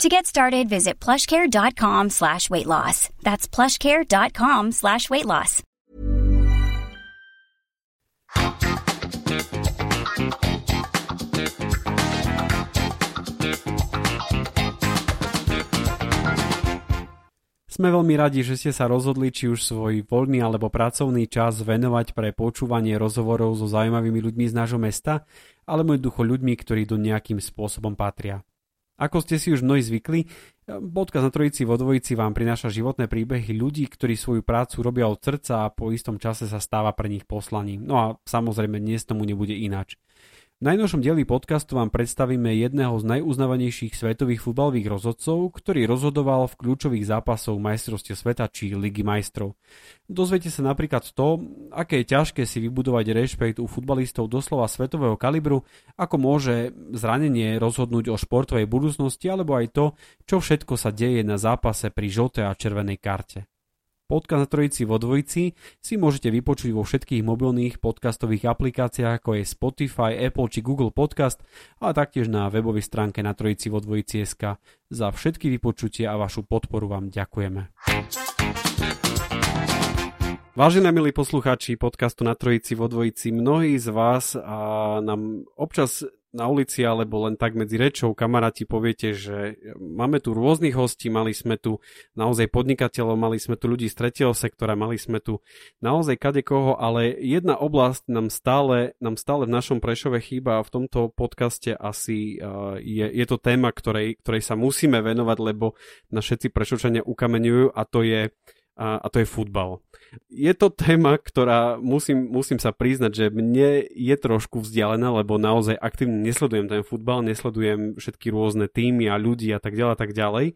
To get started, visit plushcare.com slash weight loss. That's plushcare.com slash weight loss. Sme veľmi radi, že ste sa rozhodli či už svoj voľný alebo pracovný čas venovať pre počúvanie rozhovorov so zaujímavými ľuďmi z nášho mesta, alebo jednoducho ľuďmi, ktorí do nejakým spôsobom patria. Ako ste si už mnohí zvykli, podcast na Trojici vo Dvojici vám prináša životné príbehy ľudí, ktorí svoju prácu robia od srdca a po istom čase sa stáva pre nich poslaním. No a samozrejme dnes tomu nebude ináč. Najnovšom dieli podcastu vám predstavíme jedného z najuznávanejších svetových futbalových rozhodcov, ktorý rozhodoval v kľúčových zápasoch majstrovstiev sveta či ligy majstrov. Dozviete sa napríklad to, aké je ťažké si vybudovať rešpekt u futbalistov doslova svetového kalibru, ako môže zranenie rozhodnúť o športovej budúcnosti, alebo aj to, čo všetko sa deje na zápase pri žltej a červenej karte. Podcast na Trojici vo Dvojici si môžete vypočuť vo všetkých mobilných podcastových aplikáciách ako je Spotify, Apple či Google Podcast, ale taktiež na webovej stránke na Trojici vo Dvojici.sk. Za všetky vypočutie a vašu podporu vám ďakujeme. Vážení milí poslucháči podcastu na Trojici vo Dvojici, mnohí z vás a nám občas na ulici alebo len tak medzi rečou kamaráti poviete, že máme tu rôznych hostí, mali sme tu naozaj podnikateľov, mali sme tu ľudí z tretieho sektora, mali sme tu naozaj kadekoho, ale jedna oblasť nám stále, nám stále v našom Prešove chýba a v tomto podcaste asi uh, je, je to téma, ktorej, ktorej sa musíme venovať, lebo na všetci Prešovčania ukameňujú a to je, uh, a to je futbal je to téma, ktorá musím, musím sa priznať, že mne je trošku vzdialená, lebo naozaj aktívne nesledujem ten futbal, nesledujem všetky rôzne týmy a ľudí a tak ďalej a tak ďalej.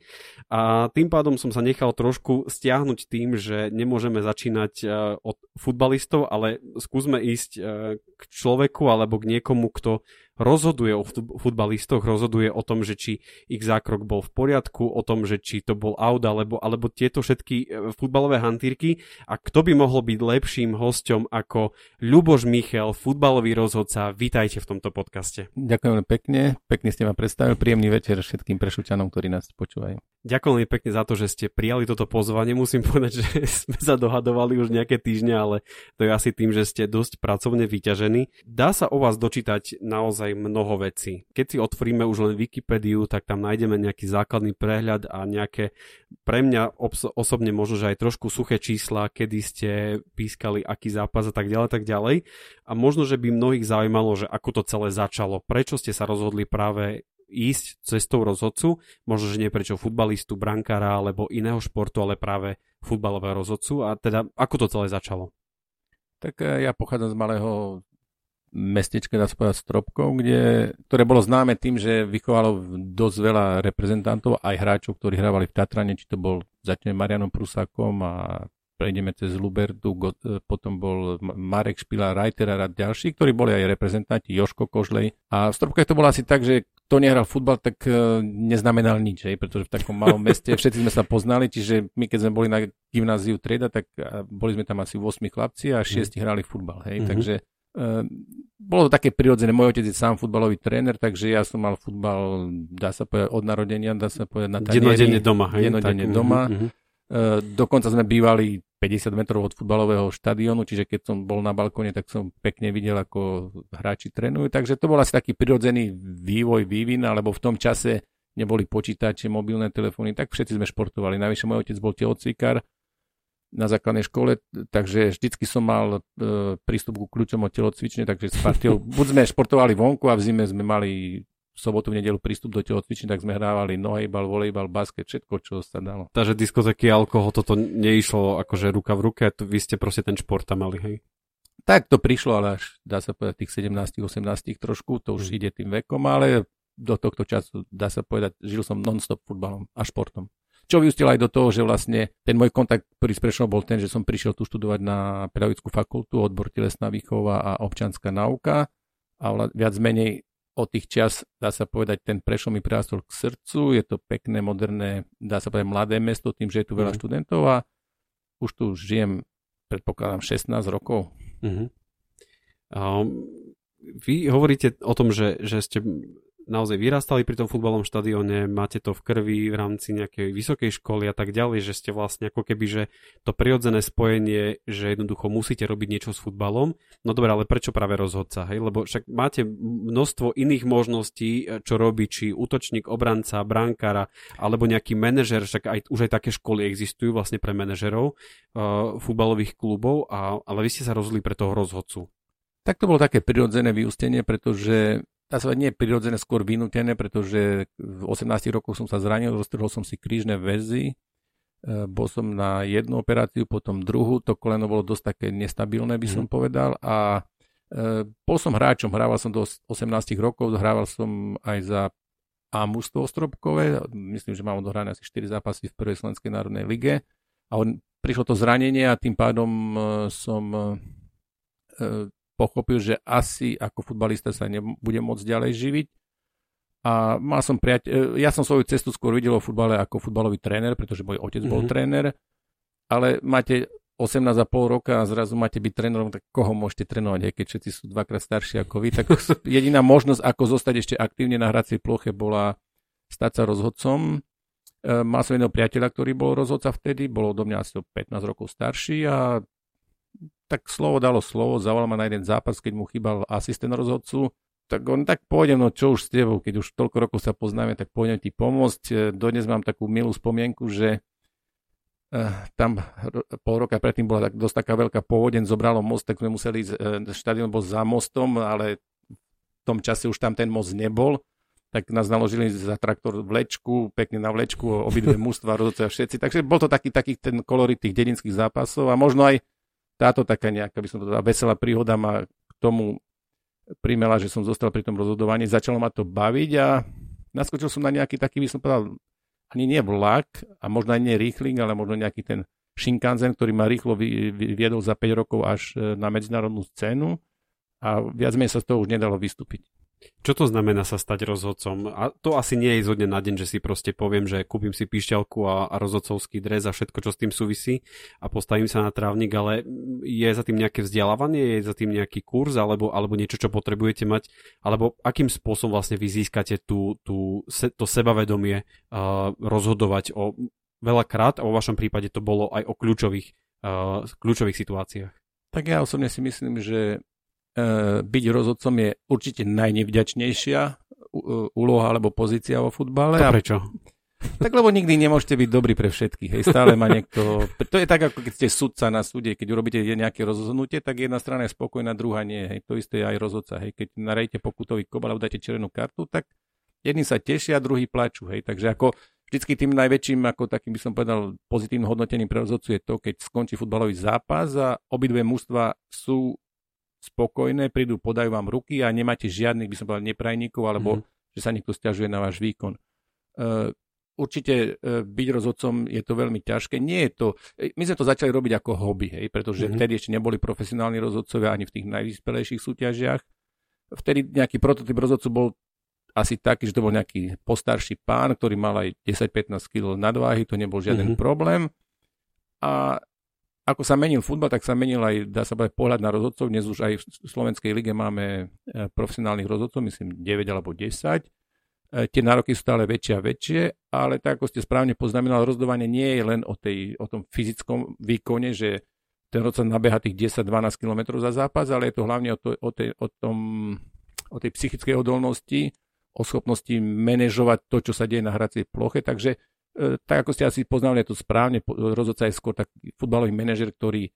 A tým pádom som sa nechal trošku stiahnuť tým, že nemôžeme začínať e, od futbalistov, ale skúsme ísť e, k človeku alebo k niekomu, kto rozhoduje o futbalistoch, rozhoduje o tom, že či ich zákrok bol v poriadku, o tom, že či to bol out, alebo, alebo tieto všetky e, futbalové hantírky a kto by mohol byť lepším hosťom ako Ľuboš Michal, futbalový rozhodca. Vítajte v tomto podcaste. Ďakujem pekne, pekne ste ma predstavili, príjemný večer všetkým prešučanom, ktorí nás počúvajú. Ďakujem veľmi pekne za to, že ste prijali toto pozvanie. Musím povedať, že sme sa dohadovali už nejaké týždne, ale to je asi tým, že ste dosť pracovne vyťažení. Dá sa o vás dočítať naozaj mnoho vecí. Keď si otvoríme už len Wikipédiu, tak tam nájdeme nejaký základný prehľad a nejaké pre mňa obs- osobne možno, že aj trošku suché čísla, kedy ste pískali aký zápas a tak ďalej, tak ďalej. A možno, že by mnohých zaujímalo, že ako to celé začalo. Prečo ste sa rozhodli práve ísť cestou rozhodcu, možno, že nie prečo futbalistu, brankára alebo iného športu, ale práve futbalového rozhodcu a teda ako to celé začalo? Tak eh, ja pochádzam z malého mestečke, dá povedať, Stropkov, kde, ktoré bolo známe tým, že vychovalo dosť veľa reprezentantov, aj hráčov, ktorí hrávali v Tatrane, či to bol začne Marianom Prusákom a prejdeme cez Lubertu, e, potom bol Marek Špila, Reiter a ďalší, ktorí boli aj reprezentanti, Joško Kožlej. A v Stropkách to bolo asi tak, že kto nehral futbal, tak uh, neznamenal nič, hej, pretože v takom malom meste všetci sme sa poznali, čiže my keď sme boli na gymnáziu Treda, tak boli sme tam asi 8 chlapci a 6 mm. hrali futbal, hej, mm-hmm. takže bolo to také prirodzené. Môj otec je sám futbalový tréner, takže ja som mal futbal, dá sa povedať, od narodenia, dá sa povedať na tanieri. Denodenne doma. Hej? Denodenne tak, doma. Uh-huh. Uh, dokonca sme bývali 50 metrov od futbalového štadiónu, čiže keď som bol na balkóne, tak som pekne videl, ako hráči trénujú. Takže to bol asi taký prirodzený vývoj, vývin, alebo v tom čase neboli počítače, mobilné telefóny, tak všetci sme športovali. Najvyššie môj otec bol telocvikár, na základnej škole, takže vždycky som mal e, prístup ku kľúčom od telocvične, takže s partiou, buď sme športovali vonku a v zime sme mali v sobotu, v nedelu prístup do telocvične, tak sme hrávali nohejbal, volejbal, basket, všetko, čo sa dalo. Takže diskotéky, alkohol, toto neišlo akože ruka v ruke, to vy ste proste ten šport tam mali, hej? Tak to prišlo, ale až dá sa povedať tých 17, 18 trošku, to už mm. ide tým vekom, ale do tohto času dá sa povedať, žil som non-stop futbalom a športom. Čo vyústilo aj do toho, že vlastne ten môj kontakt prvý s Prešovom bol ten, že som prišiel tu študovať na pedagogickú fakultu, odbor telesná výchova a občanská nauka a viac menej od tých čas, dá sa povedať, ten Prešov mi prirastol k srdcu, je to pekné, moderné, dá sa povedať, mladé mesto tým, že je tu veľa mm. študentov a už tu žijem, predpokladám, 16 rokov. Mm-hmm. Um, vy hovoríte o tom, že, že ste naozaj vyrastali pri tom futbalom štadióne, máte to v krvi v rámci nejakej vysokej školy a tak ďalej, že ste vlastne ako keby, že to prirodzené spojenie, že jednoducho musíte robiť niečo s futbalom. No dobre, ale prečo práve rozhodca, hej? Lebo však máte množstvo iných možností, čo robí, či útočník, obranca, brankára, alebo nejaký manažer, však aj, už aj také školy existujú vlastne pre manažerov uh, futbalových klubov, a, ale vy ste sa rozhodli pre toho rozhodcu. Tak to bolo také prirodzené vyústenie, pretože sa nie prirodzené, skôr vynútené, pretože v 18 rokoch som sa zranil, roztrhol som si krížne väzy, e, bol som na jednu operáciu, potom druhú, to koleno bolo dosť také nestabilné, by som mm. povedal. A e, bol som hráčom, hrával som do 18 rokov, hrával som aj za a mužstvo Ostropkové, myslím, že mám odohrané asi 4 zápasy v prvej Slovenskej národnej lige. A on, prišlo to zranenie a tým pádom e, som pochopil, že asi ako futbalista sa nebudem môcť ďalej živiť. A mal som priateľ, ja som svoju cestu skôr videl o futbale ako futbalový tréner, pretože môj otec mm-hmm. bol mhm. tréner, ale máte 18,5 roka a zrazu máte byť trénerom, tak koho môžete trénovať, aj keď všetci sú dvakrát starší ako vy, tak jediná možnosť, ako zostať ešte aktívne na hracej ploche, bola stať sa rozhodcom. E, mal som jedného priateľa, ktorý bol rozhodca vtedy, bol odo mňa asi 15 rokov starší a tak slovo dalo slovo, zavolal ma na jeden zápas, keď mu chýbal asistent rozhodcu, tak on tak pôjdem, no čo už s tebou, keď už toľko rokov sa poznáme, tak pôjdem ti pomôcť. Dodnes mám takú milú spomienku, že uh, tam pol roka predtým bola tak, dosť taká veľká povodeň, zobralo most, tak sme museli ísť, uh, štadión bol za mostom, ale v tom čase už tam ten most nebol, tak nás naložili za traktor vlečku, pekne na vlečku, obidve mústva, rozhodcovia všetci. Takže bol to taký, taký ten kolorit tých dedinských zápasov a možno aj táto taká nejaká, by som to povedal, veselá príhoda ma k tomu primela, že som zostal pri tom rozhodovaní. Začalo ma to baviť a naskočil som na nejaký taký, by som povedal, ani nie vlak a možno aj nie rýchling, ale možno nejaký ten Shinkansen, ktorý ma rýchlo viedol za 5 rokov až e, na medzinárodnú scénu a viac menej sa z toho už nedalo vystúpiť. Čo to znamená sa stať rozhodcom? A to asi nie je zo dňa na deň, že si proste poviem, že kúpim si píšťalku a, a rozhodcovský dres a všetko, čo s tým súvisí a postavím sa na trávnik, ale je za tým nejaké vzdelávanie, je za tým nejaký kurz alebo, alebo niečo, čo potrebujete mať, alebo akým spôsobom vlastne vy získate tú, tú, se, to sebavedomie uh, rozhodovať o veľakrát a vo vašom prípade to bolo aj o kľúčových, uh, kľúčových situáciách. Tak ja osobne si myslím, že byť rozhodcom je určite najnevďačnejšia úloha alebo pozícia vo futbale. A prečo? Tak lebo nikdy nemôžete byť dobrý pre všetkých. Hej. Stále má niekto... To je tak, ako keď ste sudca na súde. Keď urobíte nejaké rozhodnutie, tak jedna strana je spokojná, druhá nie. Hej. To isté je aj rozhodca. Hej. Keď narejte pokutový kobal alebo dáte červenú kartu, tak jedni sa tešia, druhí plačú. Hej. Takže ako vždycky tým najväčším, ako takým by som povedal, pozitívnym hodnotením pre rozhodcu je to, keď skončí futbalový zápas a obidve mužstva sú spokojné, prídu, podajú vám ruky a nemáte žiadnych, by som povedal, neprajníkov, alebo mm-hmm. že sa niekto stiažuje na váš výkon. Uh, určite uh, byť rozhodcom je to veľmi ťažké. Nie je to, e, my sme to začali robiť ako hobby, hej, pretože mm-hmm. vtedy ešte neboli profesionálni rozhodcovia ani v tých najvyspelejších súťažiach. Vtedy nejaký prototyp rozhodcu bol asi taký, že to bol nejaký postarší pán, ktorý mal aj 10-15 kg nadváhy, to nebol žiaden mm-hmm. problém. A ako sa menil futbal, tak sa menil aj, dá sa povedať, pohľad na rozhodcov. Dnes už aj v Slovenskej lige máme e, profesionálnych rozhodcov, myslím 9 alebo 10. E, tie nároky sú stále väčšie a väčšie, ale tak ako ste správne poznamenali, rozhodovanie nie je len o, tej, o tom fyzickom výkone, že ten rozhodca nabeha tých 10-12 km za zápas, ale je to hlavne o, to, o, tej, o, tom, o tej psychickej odolnosti, o schopnosti manažovať to, čo sa deje na hracej ploche. Takže tak ako ste asi poznali, to správne, rozhodca je skôr taký futbalový manažer, ktorý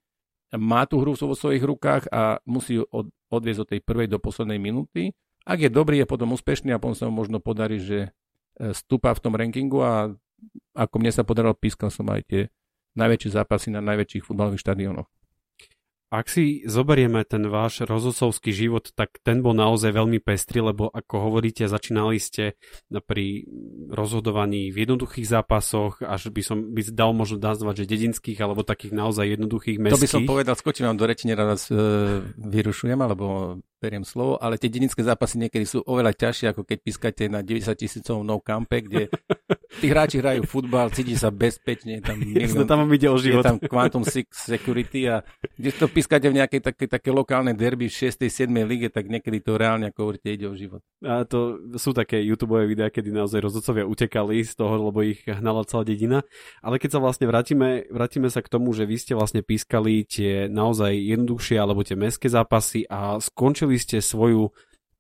má tú hru vo svojich rukách a musí ju od, odviezť od tej prvej do poslednej minúty. Ak je dobrý, je potom úspešný a potom sa mu možno podarí, že e, stúpa v tom rankingu a ako mne sa podarilo, pískal som aj tie najväčšie zápasy na najväčších futbalových štadiónoch. Ak si zoberieme ten váš rozhodcovský život, tak ten bol naozaj veľmi pestrý, lebo ako hovoríte, začínali ste pri rozhodovaní v jednoduchých zápasoch, až by som by dal možno nazvať, že dedinských, alebo takých naozaj jednoduchých mestských. To by som povedal, skočím vám do reči, vás e, vyrušujem, alebo beriem slovo, ale tie dedinské zápasy niekedy sú oveľa ťažšie, ako keď pískate na 90 tisícov no kampe, kde tí hráči hrajú futbal, cíti sa bezpečne, tam, milión, tam ide o život. Je tam Quantum Six Security a kde to pískate v nejakej také, také lokálne derby v 6. 7. lige, tak niekedy to reálne, ako hovoríte, ide o život. A to sú také YouTube videá, kedy naozaj rozhodcovia utekali z toho, lebo ich hnala celá dedina. Ale keď sa vlastne vrátime, vrátime sa k tomu, že vy ste vlastne pískali tie naozaj jednoduchšie alebo tie mestské zápasy a skončili ste svoju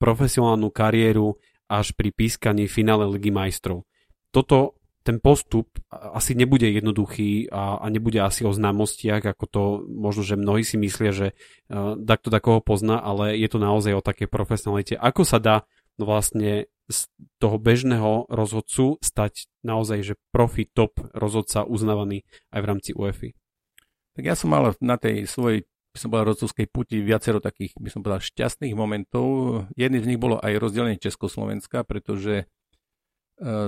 profesionálnu kariéru až pri pískaní finále Ligy majstrov. Toto, ten postup asi nebude jednoduchý a, a nebude asi o známostiach, ako to možno, že mnohí si myslia, že uh, takto takoho pozná, ale je to naozaj o také profesionalite. Ako sa dá vlastne z toho bežného rozhodcu stať naozaj, že profi top rozhodca uznávaný aj v rámci UEFI? Tak ja som mal na tej svojej by som povedal, rodcovskej puti viacero takých, by som povedal, šťastných momentov. Jedný z nich bolo aj rozdelenie Československa, pretože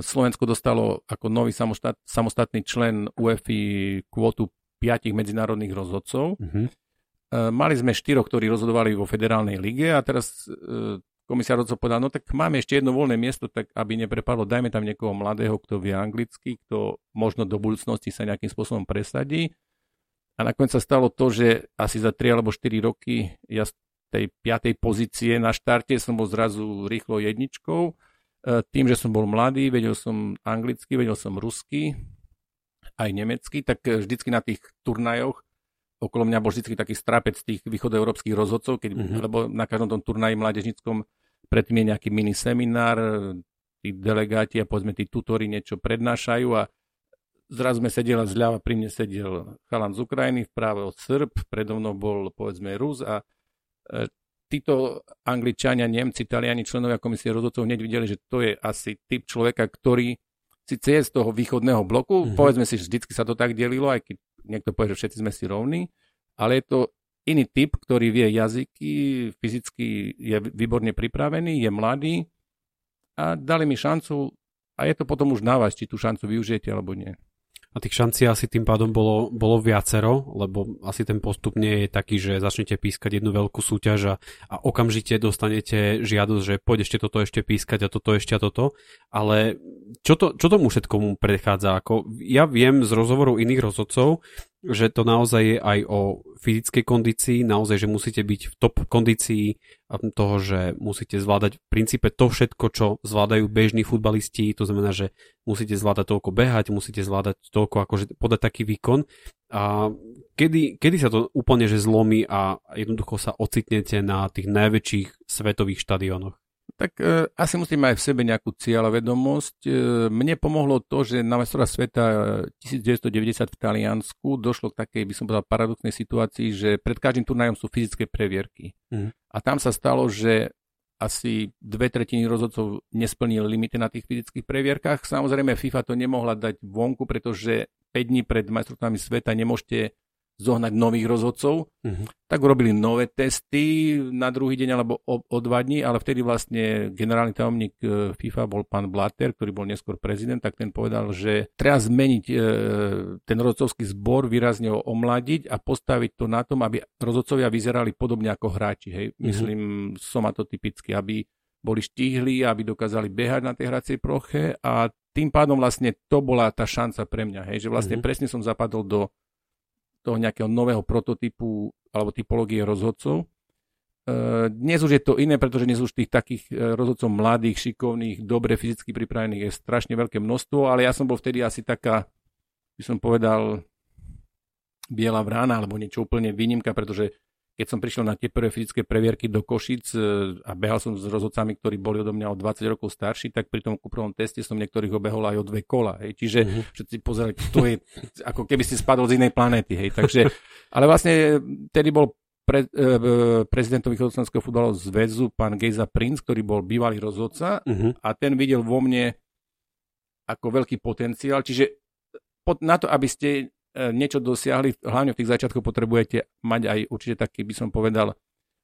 Slovensko dostalo ako nový samostat, samostatný člen UEFI kvotu piatich medzinárodných rozhodcov. Mm-hmm. Mali sme štyroch, ktorí rozhodovali vo federálnej lige a teraz e, komisia rozhodcov povedala, no tak máme ešte jedno voľné miesto, tak aby neprepadlo, dajme tam niekoho mladého, kto vie anglicky, kto možno do budúcnosti sa nejakým spôsobom presadí a nakoniec sa stalo to, že asi za 3 alebo 4 roky ja z tej 5. pozície na štarte som bol zrazu rýchlo jedničkou. E, tým, že som bol mladý, vedel som anglicky, vedel som rusky, aj nemecky, tak vždycky na tých turnajoch okolo mňa bol vždy taký strapec tých východoeurópskych rozhodcov, keď, mm-hmm. lebo na každom tom turnaji mládežnickom predtým je nejaký mini seminár, tí delegáti a povedzme tí tutori niečo prednášajú a zrazu sme sedeli zľava, pri mne sedel chalan z Ukrajiny, vpravo Srb, predo mnou bol povedzme Rus a títo Angličania, Nemci, Taliani, členovia komisie rozhodcov hneď videli, že to je asi typ človeka, ktorý síce je z toho východného bloku, mm-hmm. povedzme si, že vždycky sa to tak delilo, aj keď niekto povie, že všetci sme si rovní, ale je to iný typ, ktorý vie jazyky, fyzicky je výborne pripravený, je mladý a dali mi šancu a je to potom už na vás, či tú šancu využijete alebo nie. A tých šancí asi tým pádom bolo, bolo viacero, lebo asi ten postup nie je taký, že začnete pískať jednu veľkú súťaž a, a okamžite dostanete žiadosť, že poď ešte toto ešte pískať a toto ešte a toto. Ale čo, to, čo tomu všetkomu predchádza? Ako, ja viem z rozhovorov iných rozhodcov, že to naozaj je aj o fyzickej kondícii, naozaj, že musíte byť v top kondícii toho, že musíte zvládať v princípe to všetko, čo zvládajú bežní futbalisti, to znamená, že musíte zvládať toľko behať, musíte zvládať toľko, akože podať taký výkon. A kedy, kedy sa to úplne že zlomí a jednoducho sa ocitnete na tých najväčších svetových štadionoch? Tak e, asi musím mať v sebe nejakú cieľavedomosť. E, mne pomohlo to, že na majstra sveta 1990 v Taliansku došlo k takej, by som povedal, paradoxnej situácii, že pred každým turnajom sú fyzické previerky. Mm. A tam sa stalo, že asi dve tretiny rozhodcov nesplnili limity na tých fyzických previerkách. Samozrejme FIFA to nemohla dať vonku, pretože 5 dní pred majstrovstvami sveta nemôžete zohnať nových rozhodcov, uh-huh. tak urobili nové testy na druhý deň alebo o, o dva dní, ale vtedy vlastne generálny tajomník e, FIFA bol pán Blatter, ktorý bol neskôr prezident, tak ten povedal, že treba zmeniť e, ten rozhodcovský zbor, výrazne ho omladiť a postaviť to na tom, aby rozhodcovia vyzerali podobne ako hráči. Hej? Uh-huh. Myslím, somatotypicky, aby boli štíhli, aby dokázali behať na tej hracej ploche a tým pádom vlastne to bola tá šanca pre mňa, hej, že vlastne uh-huh. presne som zapadol do toho nejakého nového prototypu alebo typológie rozhodcov. E, dnes už je to iné, pretože dnes už tých takých e, rozhodcov mladých, šikovných, dobre fyzicky pripravených je strašne veľké množstvo, ale ja som bol vtedy asi taká, by som povedal, biela vrána alebo niečo úplne výnimka, pretože keď som prišiel na tie prvé fyzické previerky do Košic e, a behal som s rozhodcami, ktorí boli odo mňa o 20 rokov starší, tak pri tom kuprovom teste som niektorých obehol aj o dve kola. Hej. Čiže uh-huh. všetci pozerali, to je ako keby si spadol z inej planéty. Hej. Takže, ale vlastne tedy bol pre, e, prezidentom východoslovenského futbalového zväzu pán Gejza Prince, ktorý bol bývalý rozhodca uh-huh. a ten videl vo mne ako veľký potenciál. Čiže pod, na to, aby ste niečo dosiahli, hlavne v tých začiatkoch potrebujete mať aj určite taký, by som povedal,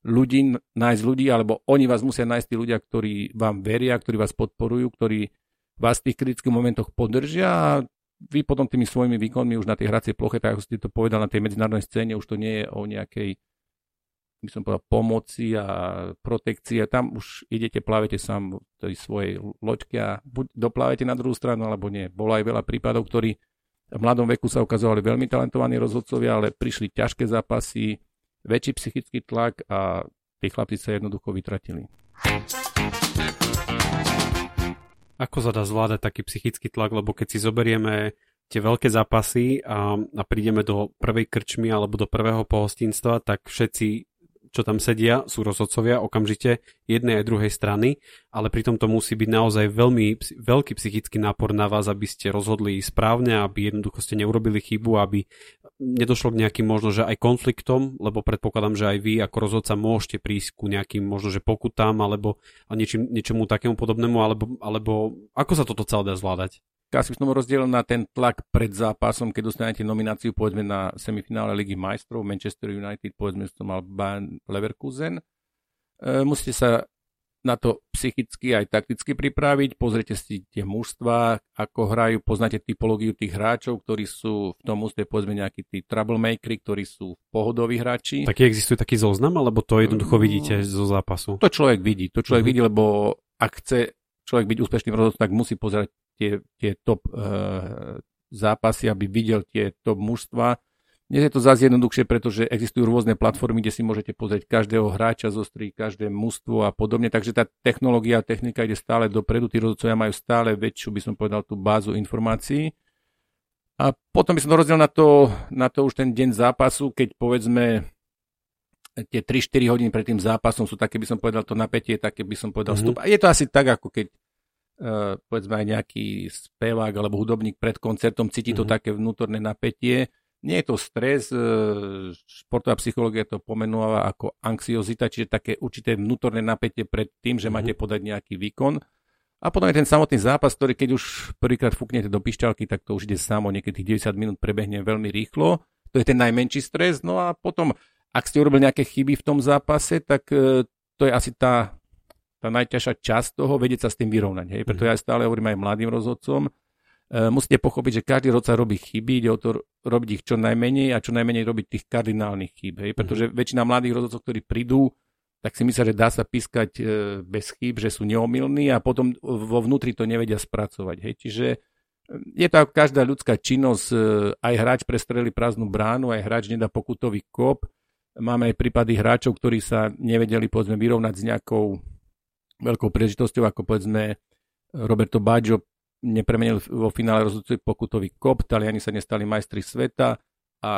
ľudí, nájsť ľudí, alebo oni vás musia nájsť tí ľudia, ktorí vám veria, ktorí vás podporujú, ktorí vás v tých kritických momentoch podržia a vy potom tými svojimi výkonmi už na tej hracej ploche, tak ako ste to povedal, na tej medzinárodnej scéne, už to nie je o nejakej by som povedal, pomoci a protekcie. Tam už idete, plávete sám v tej svojej loďke a buď doplávate na druhú stranu, alebo nie. Bolo aj veľa prípadov, ktorí v mladom veku sa ukazovali veľmi talentovaní rozhodcovia, ale prišli ťažké zápasy, väčší psychický tlak a tí chlapci sa jednoducho vytratili. Ako sa dá zvládať taký psychický tlak, lebo keď si zoberieme tie veľké zápasy a, a prídeme do prvej krčmy alebo do prvého pohostinstva, tak všetci čo tam sedia, sú rozhodcovia okamžite jednej aj druhej strany, ale pritom to musí byť naozaj veľmi veľký psychický nápor na vás, aby ste rozhodli správne, aby jednoducho ste neurobili chybu, aby nedošlo k nejakým možno, že aj konfliktom, lebo predpokladám, že aj vy ako rozhodca môžete prísť ku nejakým možno, že pokutám alebo niečím, niečomu takému podobnému, alebo, alebo ako sa toto celé dá zvládať? Asi by som rozdielil na ten tlak pred zápasom, keď dostanete nomináciu povedzme na semifinále Ligy majstrov, Manchester United, povedzme, že to mal Bayern Leverkusen. E, musíte sa na to psychicky aj takticky pripraviť, pozrite si tie mužstva, ako hrajú, poznáte typológiu tých hráčov, ktorí sú v tom úste povedzme nejakí tí troublemakery, ktorí sú pohodoví hráči. Taký existuje taký zoznam, alebo to jednoducho mm. vidíte zo zápasu? To človek vidí, to človek mm-hmm. vidí, lebo ak chce človek byť úspešným rozhodcom, tak musí pozerať tie, tie top uh, zápasy, aby videl tie top mužstva. Dnes je to zase jednoduchšie, pretože existujú rôzne platformy, kde si môžete pozrieť každého hráča zo strí, každé mužstvo a podobne. Takže tá technológia a technika ide stále dopredu. Tí rozhodcovia majú stále väčšiu, by som povedal, tú bázu informácií. A potom by som to rozdiel na to, na to už ten deň zápasu, keď povedzme tie 3-4 hodiny pred tým zápasom sú také, by som povedal, to napätie, také by som povedal mm-hmm. vstup. A je to asi tak, ako keď povedzme aj nejaký spevák alebo hudobník pred koncertom cíti mm-hmm. to mhm. také vnútorné napätie. Nie je to stres, uh, športová psychológia to pomenúva ako anxiozita, čiže také určité vnútorné napätie pred tým, že mm-hmm. máte podať nejaký výkon. A potom je ten samotný zápas, ktorý keď už prvýkrát fúknete do pišťalky, tak to už ide samo, niekedy tých 90 minút prebehne veľmi rýchlo. To je ten najmenší stres. No a potom, ak ste urobili nejaké chyby v tom zápase, tak uh, to je asi tá tá najťažšia časť toho, vedieť sa s tým vyrovnať. Hej? Preto mhm. ja stále hovorím aj mladým rozhodcom, e, musíte pochopiť, že každý rozhodca robí chyby, ide o to robiť ich čo najmenej a čo najmenej robiť tých kardinálnych chýb. Hej? Pretože mhm. väčšina mladých rozhodcov, ktorí prídu, tak si myslia, že dá sa pískať e, bez chýb, že sú neomilní a potom vo vnútri to nevedia spracovať. Hej? Čiže e, je to ako každá ľudská činnosť, aj hráč prestreli prázdnu bránu, aj hráč nedá pokutový kop. Máme aj prípady hráčov, ktorí sa nevedeli povedzme vyrovnať s nejakou veľkou príležitosťou, ako povedzme Roberto Baggio nepremenil vo finále rozhodujúci pokutový kop, Taliani sa nestali majstri sveta a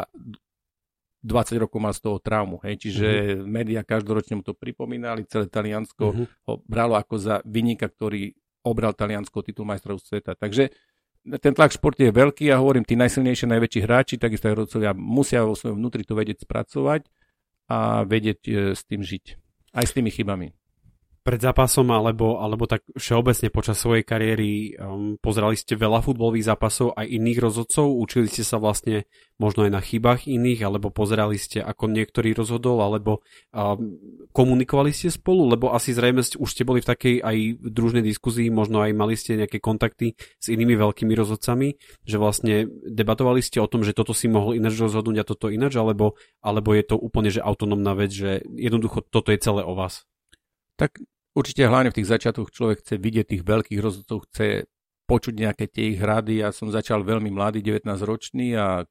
20 rokov mal z toho traumu. Hej. Čiže uh-huh. médiá každoročne mu to pripomínali, celé Taliansko uh-huh. ho bralo ako za vynika, ktorý obral Taliansko titul majstrov sveta. Takže ten tlak v športe je veľký a ja hovorím, tí najsilnejšie, najväčší hráči, takisto aj rodcovia, musia vo svojom vnútri to vedieť spracovať a vedieť e, s tým žiť. Aj s tými chybami pred zápasom alebo, alebo tak všeobecne počas svojej kariéry um, pozerali ste veľa futbolových zápasov aj iných rozhodcov, učili ste sa vlastne možno aj na chybách iných, alebo pozerali ste ako niektorý rozhodol, alebo um, komunikovali ste spolu, lebo asi zrejme už ste boli v takej aj družnej diskuzii, možno aj mali ste nejaké kontakty s inými veľkými rozhodcami, že vlastne debatovali ste o tom, že toto si mohol ináč rozhodnúť a toto ináč, alebo, alebo je to úplne že autonómna vec, že jednoducho toto je celé o vás? Tak určite hlavne v tých začiatkoch človek chce vidieť tých veľkých rozhodcov, chce počuť nejaké tie ich hrady. Ja som začal veľmi mladý, 19 ročný a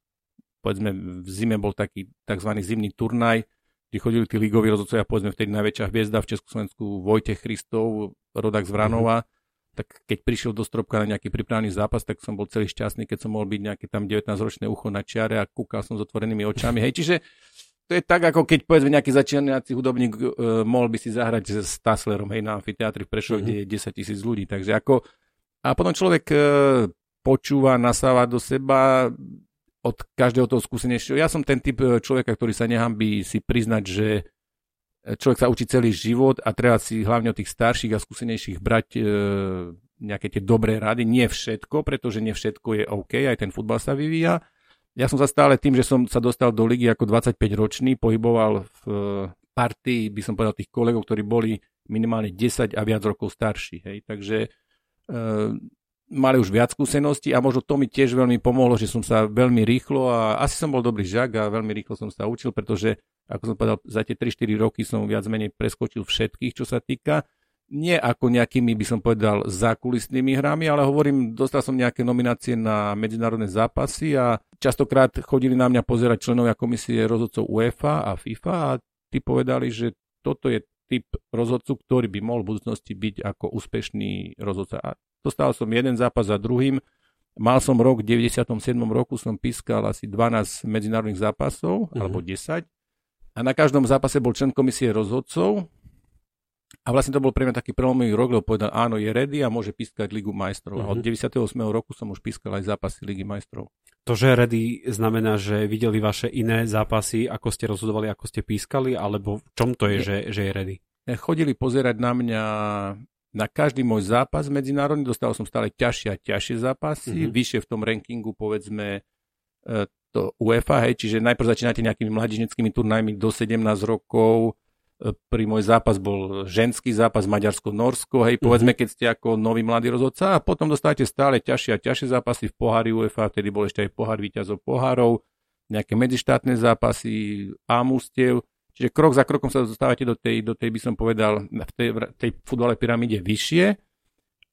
povedzme v zime bol taký tzv. zimný turnaj, kde chodili tí ligoví rozhodcovia, povedzme vtedy najväčšia hviezda v Československu Vojtech Christov, rodak z Vranova. Mm-hmm tak keď prišiel do stropka na nejaký pripravený zápas, tak som bol celý šťastný, keď som mohol byť nejaké tam 19-ročné ucho na čiare a kúkal som s otvorenými očami. Hej, čiže to je tak, ako keď povedzme nejaký začínací hudobník uh, mohol by si zahrať s Taslerom hej, na amfiteátri v Prešove, mm-hmm. kde je 10 tisíc ľudí. Takže ako, a potom človek uh, počúva, nasáva do seba od každého toho skúsenejšieho. Ja som ten typ e, človeka, ktorý sa nehambí si priznať, že človek sa učí celý život a treba si hlavne od tých starších a skúsenejších brať uh, nejaké tie dobré rady. Nie všetko, pretože nie všetko je OK, aj ten futbal sa vyvíja ja som sa stále tým, že som sa dostal do ligy ako 25-ročný, pohyboval v e, partii, by som povedal, tých kolegov, ktorí boli minimálne 10 a viac rokov starší. Hej. Takže e, mali už viac skúseností a možno to mi tiež veľmi pomohlo, že som sa veľmi rýchlo a asi som bol dobrý žak a veľmi rýchlo som sa učil, pretože, ako som povedal, za tie 3-4 roky som viac menej preskočil všetkých, čo sa týka nie ako nejakými, by som povedal, zákulisnými hrami, ale hovorím, dostal som nejaké nominácie na medzinárodné zápasy a častokrát chodili na mňa pozerať členovia komisie rozhodcov UEFA a FIFA a tí povedali, že toto je typ rozhodcu, ktorý by mohol v budúcnosti byť ako úspešný rozhodca. A dostal som jeden zápas za druhým. Mal som rok, v 97. roku som pískal asi 12 medzinárodných zápasov, mm-hmm. alebo 10. A na každom zápase bol člen komisie rozhodcov a vlastne to bol pre mňa taký prelomový rok, lebo povedal, áno, je ready a môže pískať Ligu majstrov. Uh-huh. A od 98. Mhm. roku som už pískal aj zápasy Ligy majstrov. To, že ready znamená, že videli vaše iné zápasy, ako ste rozhodovali, ako ste pískali, alebo v čom to je, je. Že, že je ready? Chodili pozerať na mňa na každý môj zápas medzinárodný, dostal som stále ťažšie a ťažšie zápasy, uh-huh. vyššie v tom rankingu, povedzme, e, to UEFA, hej, čiže najprv začínate nejakými mladížnickými turnajmi do 17 rokov, pri môj zápas bol ženský zápas Maďarsko-Norsko, hej, povedzme, keď ste ako nový mladý rozhodca a potom dostávate stále ťažšie a ťažšie zápasy v pohári UEFA, vtedy bol ešte aj pohár víťazov pohárov, nejaké medzištátne zápasy, Amustiev, čiže krok za krokom sa dostávate do tej, do tej by som povedal, v tej, v tej futbale pyramíde vyššie.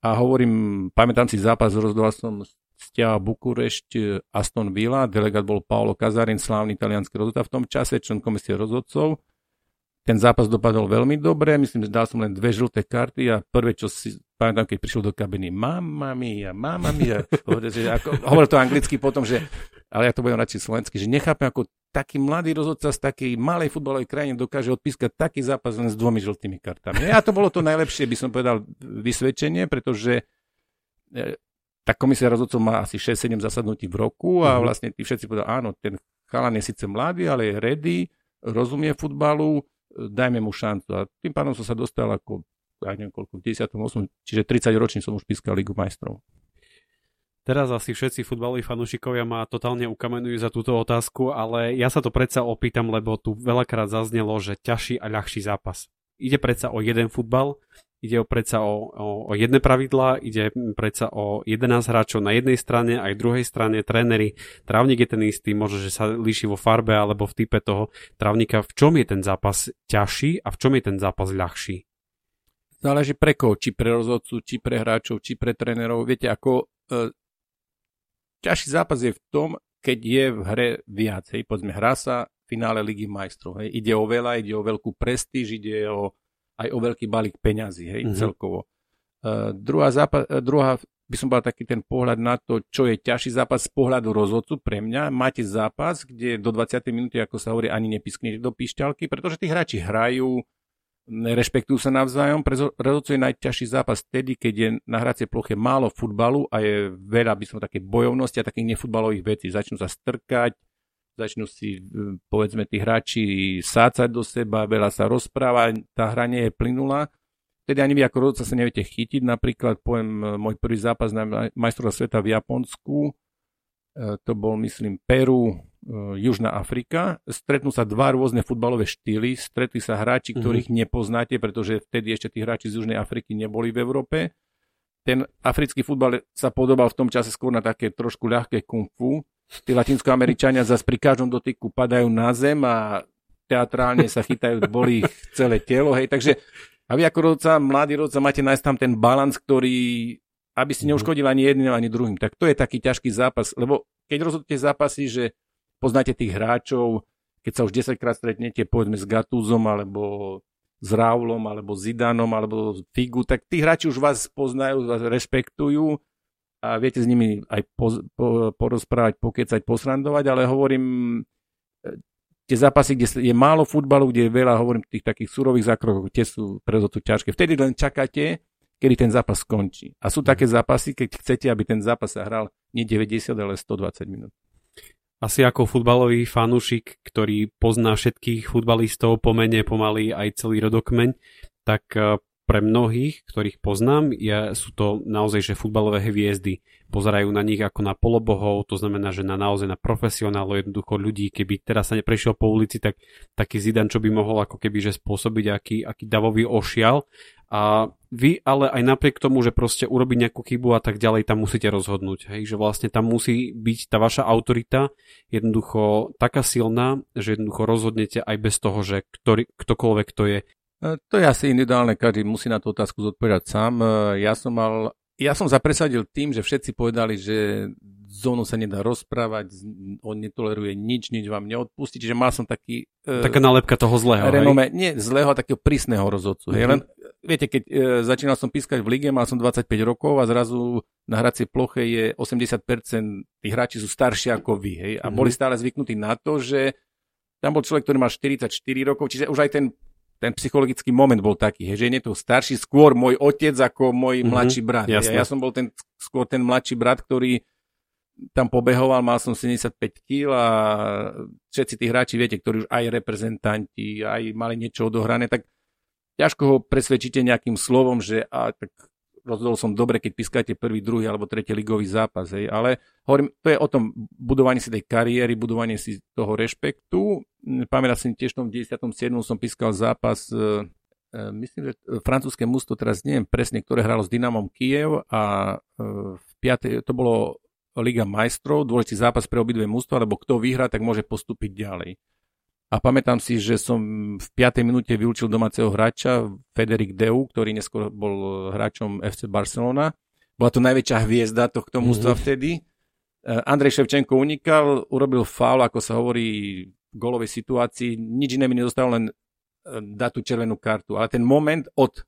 A hovorím, pamätám si zápas, rozhodoval som Stia Bukurešť, Aston Villa, delegát bol Paolo Kazarin, slávny italianský rozhodca v tom čase, člen komisie rozhodcov ten zápas dopadol veľmi dobre, myslím, že dal som len dve žlté karty a prvé, čo si pamätám, keď prišiel do kabiny, mama mia, mama mia. hovoril to anglicky potom, že, ale ja to budem radšej slovensky, že nechápem, ako taký mladý rozhodca z takej malej futbalovej krajine dokáže odpískať taký zápas len s dvomi žltými kartami. A to bolo to najlepšie, by som povedal, vysvedčenie, pretože e, tá komisia rozhodcov má asi 6-7 zasadnutí v roku a mhm. vlastne tí všetci povedali, áno, ten chalan je síce mladý, ale je ready, rozumie futbalu, dajme mu šancu. A tým pádom som sa dostal ako, ja neviem koľko, v 98, čiže 30 ročný som už pískal Ligu majstrov. Teraz asi všetci futbaloví fanúšikovia ma totálne ukamenujú za túto otázku, ale ja sa to predsa opýtam, lebo tu veľakrát zaznelo, že ťažší a ľahší zápas. Ide predsa o jeden futbal, ide o predsa o, o, o jedné pravidlá, ide predsa o 11 hráčov na jednej strane, aj druhej strane tréneri. Trávnik je ten istý, možno, že sa líši vo farbe alebo v type toho trávnika. V čom je ten zápas ťažší a v čom je ten zápas ľahší? Záleží pre koho, či pre rozhodcu, či pre hráčov, či pre trénerov. Viete, ako e, ťažší zápas je v tom, keď je v hre viac. Hej, povedzme, hrá sa finále Ligy majstrov. Hej. Ide o veľa, ide o veľkú prestíž, ide o aj o veľký balík peňazí, hej, mm-hmm. celkovo. Uh, druhá, zápa- uh, druhá by som bol taký ten pohľad na to, čo je ťažší zápas z pohľadu rozhodcu pre mňa. Máte zápas, kde do 20. minúty, ako sa hovorí, ani nepisknete do píšťalky, pretože tí hráči hrajú, rešpektujú sa navzájom. Pre rozhodcu je najťažší zápas vtedy, keď je na hracie ploche málo futbalu a je veľa, by som také bojovnosti a takých nefutbalových vecí. Začnú sa strkať, začnú si, povedzme, tí hráči sácať do seba, veľa sa rozpráva, tá hra nie je plynulá. Vtedy ani vy ako rodca sa neviete chytiť. Napríklad, poviem, môj prvý zápas na majstrova sveta v Japonsku, e, to bol, myslím, Peru, e, Južná Afrika. Stretnú sa dva rôzne futbalové štýly. Stretli sa hráči, mhm. ktorých mm-hmm. nepoznáte, pretože vtedy ešte tí hráči z Južnej Afriky neboli v Európe. Ten africký futbal sa podobal v tom čase skôr na také trošku ľahké kung fu tí latinskoameričania zase pri každom dotyku padajú na zem a teatrálne sa chytajú, boli celé telo, hej, takže a vy ako rodca, mladý rodca, máte nájsť tam ten balans, ktorý, aby si neuškodil ani jedným, ani druhým. Tak to je taký ťažký zápas, lebo keď rozhodnete zápasy, že poznáte tých hráčov, keď sa už 10 krát stretnete, povedzme s Gatúzom, alebo s Raulom, alebo s Zidanom, alebo Figu, tak tí hráči už vás poznajú, vás rešpektujú a viete s nimi aj po, po, porozprávať, pokecať, posrandovať, ale hovorím, e, tie zápasy, kde je málo futbalu, kde je veľa, hovorím, tých takých surových zákrokoch, tie sú prezotu ťažké. Vtedy len čakáte, kedy ten zápas skončí. A sú také zápasy, keď chcete, aby ten zápas sa hral nie 90, ale 120 minút. Asi ako futbalový fanúšik, ktorý pozná všetkých futbalistov, pomene pomaly aj celý rodokmeň, tak e, pre mnohých, ktorých poznám, je, sú to naozaj že futbalové hviezdy. Pozerajú na nich ako na polobohov, to znamená, že na naozaj na profesionálov, jednoducho ľudí, keby teraz sa neprešiel po ulici, tak taký Zidan, čo by mohol ako keby že spôsobiť aký, aký davový ošial. A vy ale aj napriek tomu, že proste urobiť nejakú chybu a tak ďalej, tam musíte rozhodnúť. Hej? Že vlastne tam musí byť tá vaša autorita jednoducho taká silná, že jednoducho rozhodnete aj bez toho, že ktorý, ktokoľvek to je. E, to je asi individuálne, každý musí na tú otázku zodpovedať sám. E, ja som mal ja som sa presadil tým, že všetci povedali, že zónu sa nedá rozprávať, on netoleruje nič, nič vám neodpustí, čiže mal som taký... Uh, Taká nálepka toho zlého, renome, Nie zlého, takého prísneho rozhodcu. Mm-hmm. Len, viete, keď uh, začínal som pískať v lige, mal som 25 rokov a zrazu na hracej ploche je 80% tých hráči sú starší ako vy, hej, a mm-hmm. boli stále zvyknutí na to, že tam bol človek, ktorý mal 44 rokov, čiže už aj ten ten psychologický moment bol taký, že nie to starší, skôr môj otec ako môj mm-hmm, mladší brat. Ja, ja som bol ten, skôr ten mladší brat, ktorý tam pobehoval, mal som 75 kg a všetci tí hráči, viete, ktorí už aj reprezentanti, aj mali niečo odohrané, tak ťažko ho presvedčíte nejakým slovom, že a, tak rozhodol som dobre, keď pískate prvý, druhý alebo tretí ligový zápas. Hej. Ale hovorím, to je o tom budovaní si tej kariéry, budovanie si toho rešpektu. Pamätám si tiež v tom 97. som pískal zápas e, e, myslím, že francúzske mužstvo, teraz neviem presne, ktoré hralo s Dynamom Kiev a e, v piatej, to bolo Liga majstrov, dôležitý zápas pre obidve mužstva, lebo kto vyhrá, tak môže postúpiť ďalej. A pamätám si, že som v 5. minúte vylúčil domáceho hráča Federik Deu, ktorý neskôr bol hráčom FC Barcelona. Bola to najväčšia hviezda tohto mústva mm-hmm. vtedy. E, Andrej Ševčenko unikal, urobil faul, ako sa hovorí v golovej situácii. Nič iné mi nezostalo, len e, dať tú červenú kartu. Ale ten moment od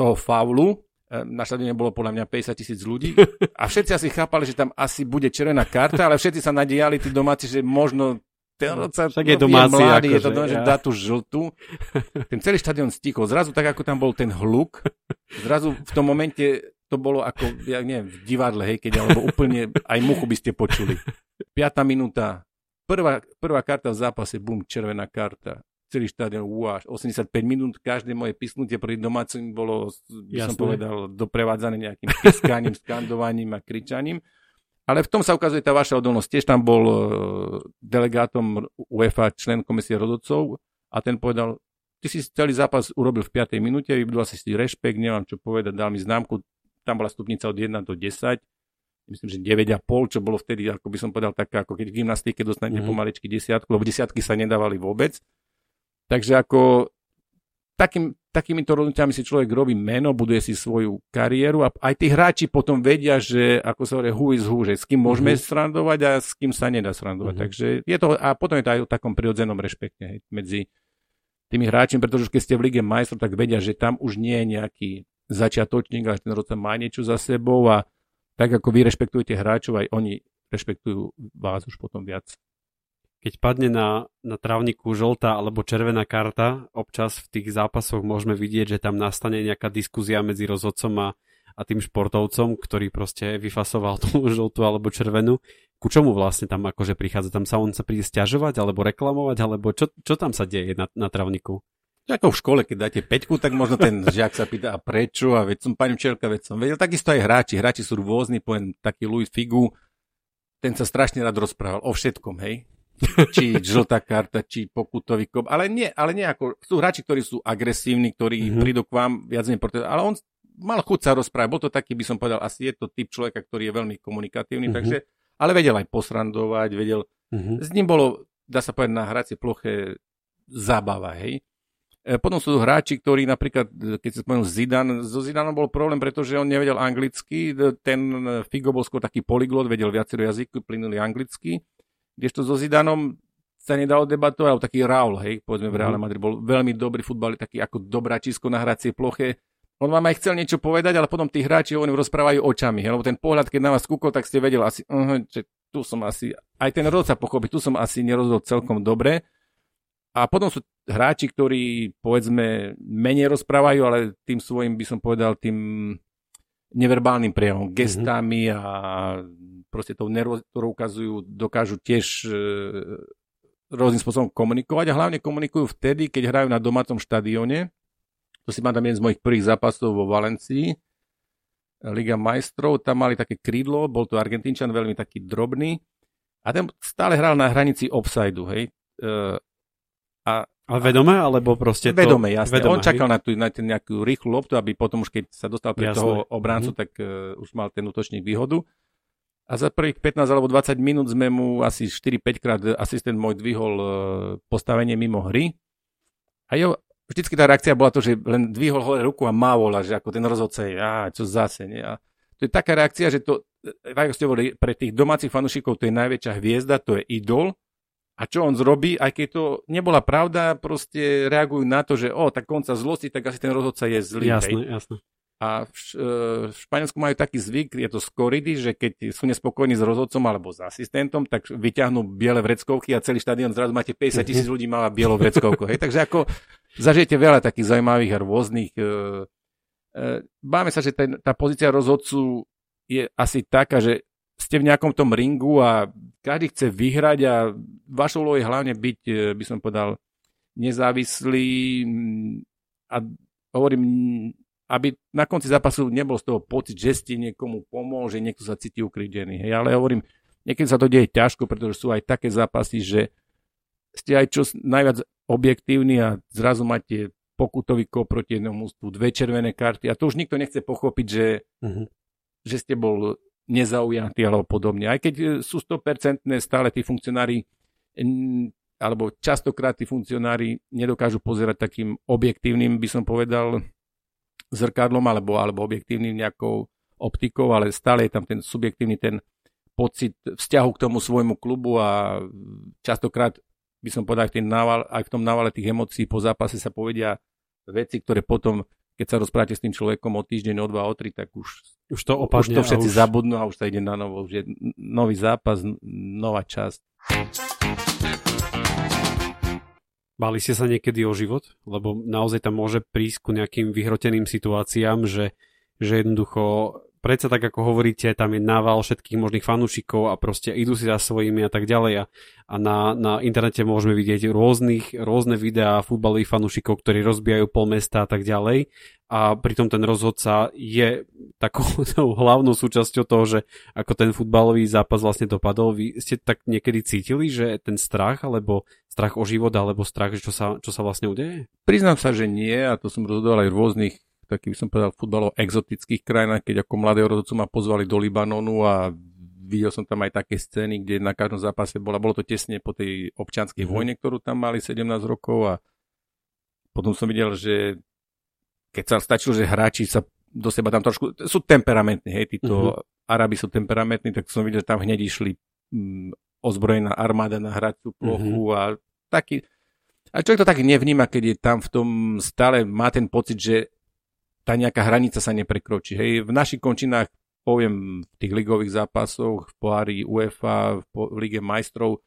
toho faulu, e, na štadióne bolo podľa mňa 50 tisíc ľudí a všetci asi chápali, že tam asi bude červená karta, ale všetci sa nadejali, tí domáci, že možno ten sa Však je domáci, je mladý, akože, je to dom, že dá tú žltú. Ten celý štadión stichol. Zrazu tak, ako tam bol ten hluk, zrazu v tom momente to bolo ako, ja neviem, v divadle, hej, keď alebo úplne aj muchu by ste počuli. Piatá minúta, prvá, prvá karta v zápase, bum, červená karta. Celý štadión, uáž, 85 minút, každé moje písnutie proti domácim bolo, by Jasne. som povedal, doprevádzané nejakým piskaním, skandovaním a kričaním. Ale v tom sa ukazuje tá vaša odolnosť. Tiež tam bol e, delegátom UEFA člen komisie rodocov a ten povedal, ty si celý zápas urobil v 5. minúte, vybudoval si si rešpekt, nemám čo povedať, dal mi známku, tam bola stupnica od 1 do 10, myslím, že 9,5, čo bolo vtedy, ako by som povedal, taká, ako keď v gymnastike dostanete mm-hmm. pomaličky desiatku, lebo desiatky sa nedávali vôbec. Takže ako takým, takýmito rozhodnutiami si človek robí meno, buduje si svoju kariéru a aj tí hráči potom vedia, že ako sa hovorí who is who, že s kým môžeme mm-hmm. srandovať a s kým sa nedá srandovať. Mm-hmm. Takže je to, a potom je to aj o takom prirodzenom rešpekte hej, medzi tými hráčmi, pretože keď ste v Lige majstrov, tak vedia, že tam už nie je nejaký začiatočník, ale ten rodca má niečo za sebou a tak ako vy rešpektujete hráčov, aj oni rešpektujú vás už potom viac keď padne na, na trávniku žltá alebo červená karta, občas v tých zápasoch môžeme vidieť, že tam nastane nejaká diskuzia medzi rozhodcom a, a tým športovcom, ktorý proste vyfasoval tú žltú alebo červenú. Ku čomu vlastne tam akože prichádza? Tam sa on sa príde stiažovať alebo reklamovať, alebo čo, čo tam sa deje na, na trávniku? Ako v škole, keď dáte peťku, tak možno ten žiak sa pýta, a prečo? A veď som pani Čelka, veď som vedel. Takisto aj hráči. Hráči sú rôzni, poviem taký Louis Figu, ten sa strašne rád rozprával o všetkom, hej či žltá karta, či pokutový kop, ale nie, ale nie ako, sú hráči, ktorí sú agresívni, ktorí mm-hmm. prídu k vám viac menej ale on mal chuť sa rozprávať, bol to taký, by som povedal, asi je to typ človeka, ktorý je veľmi komunikatívny, mm-hmm. takže, ale vedel aj posrandovať, vedel, mm-hmm. s ním bolo, dá sa povedať, na hracie ploche zábava, hej. E, potom sú hráči, ktorí napríklad, keď sa spomenul Zidan, so Zidanom bol problém, pretože on nevedel anglicky, ten Figo bol skôr taký polyglot, vedel viacero jazyku, plynuli anglicky kdežto so Zidanom sa nedalo debatovať, alebo taký Raul, hej, povedzme v Reále mhm. Madrid, bol veľmi dobrý futbal, taký ako dobrá čisko na hracie ploche. On vám aj chcel niečo povedať, ale potom tí hráči oni rozprávajú očami, hej, lebo ten pohľad, keď na vás kúkol, tak ste vedeli asi, uh, že tu som asi, aj ten rod sa pochopí, tu som asi nerozhodol celkom dobre. A potom sú hráči, ktorí, povedzme, menej rozprávajú, ale tým svojim, by som povedal, tým neverbálnym prejavom, gestami mm-hmm. a proste tou nervózou, ktorú ukazujú, dokážu tiež e, rôznym spôsobom komunikovať a hlavne komunikujú vtedy, keď hrajú na domácom štadióne, To si mám jeden z mojich prvých zápasov vo Valencii. Liga majstrov, tam mali také krídlo, bol to Argentínčan, veľmi taký drobný. A ten stále hral na hranici offsideu, hej. Uh, a a vedome, alebo proste to... Vedome, jasne. Vedome, On čakal na, tú, na ten nejakú rýchlu loptu, aby potom už keď sa dostal pre toho obráncu, mm. tak uh, už mal ten útočník výhodu. A za prvých 15 alebo 20 minút sme mu asi 4-5 krát asistent môj dvihol uh, postavenie mimo hry. A jo, vždycky tá reakcia bola to, že len dvihol hore ruku a mávol, že ako ten rozhodca je, á, čo zase. Nie? A to je taká reakcia, že to, tak ste hovorili, pre tých domácich fanúšikov to je najväčšia hviezda, to je idol, a čo on zrobí, aj keď to nebola pravda, proste reagujú na to, že o, tak konca zlosti, tak asi ten rozhodca je zlý. Jasné, hej. jasné. A v, e, v Španielsku majú taký zvyk, je to skoridy, že keď sú nespokojní s rozhodcom alebo s asistentom, tak vyťahnú biele vreckovky a celý štadión zrazu máte 50 tisíc ľudí má bielo vreckovku. Hej? Takže ako zažijete veľa takých zaujímavých a rôznych. E, e, báme sa, že ten, tá pozícia rozhodcu je asi taká, že ste v nejakom tom ringu a každý chce vyhrať a vašou úlohou je hlavne byť, e, by som povedal, nezávislý a hovorím, aby na konci zápasu nebol z toho pocit, že ste niekomu pomôže, niekto sa cíti ukridený. Hej, ale hovorím, niekedy sa to deje ťažko, pretože sú aj také zápasy, že ste aj čo najviac objektívni a zrazu máte pokutový kop proti jednomu mústvu, dve červené karty a to už nikto nechce pochopiť, že, uh-huh. že ste bol nezaujatí alebo podobne. Aj keď e, sú 100% stále tí funkcionári alebo častokrát tí funkcionári nedokážu pozerať takým objektívnym, by som povedal, zrkadlom alebo, alebo objektívnym nejakou optikou, ale stále je tam ten subjektívny ten pocit vzťahu k tomu svojmu klubu a častokrát by som povedal, aj v, nával, aj v tom návale tých emócií po zápase sa povedia veci, ktoré potom keď sa rozprávate s tým človekom o týždeň, o dva, o tri, tak už, už to opadne. Už to všetci už... zabudnú a už sa ide na novo. Už je nový zápas, nová časť. Bali ste sa niekedy o život? Lebo naozaj tam môže prísť ku nejakým vyhroteným situáciám, že, že jednoducho predsa tak ako hovoríte, tam je nával všetkých možných fanúšikov a proste idú si za svojimi a tak ďalej a, a na, na internete môžeme vidieť rôznych, rôzne videá futbalových fanúšikov, ktorí rozbijajú pol mesta a tak ďalej a pritom ten rozhodca je takou hlavnou súčasťou toho, že ako ten futbalový zápas vlastne dopadol. Vy ste tak niekedy cítili, že ten strach, alebo strach o život, alebo strach, čo sa, čo sa vlastne udeje? Priznám sa, že nie a to som rozhodoval aj v rôznych taký by som povedal, futbalov exotických krajinách, keď ako mladého rodcu ma pozvali do Libanonu a videl som tam aj také scény, kde na každom zápase bola, bolo to tesne po tej občianskej mm-hmm. vojne, ktorú tam mali 17 rokov a potom som videl, že keď sa stačilo, že hráči sa do seba tam trošku, sú temperamentní, hej, títo mm-hmm. Arabi sú temperamentní, tak som videl, že tam hneď išli mm, ozbrojená armáda na hraciu plochu mm-hmm. a taký, a človek to tak nevníma, keď je tam v tom stále, má ten pocit, že tá nejaká hranica sa neprekročí. Hej, v našich končinách, poviem, v tých ligových zápasoch, v pohári UEFA, v Lige majstrov,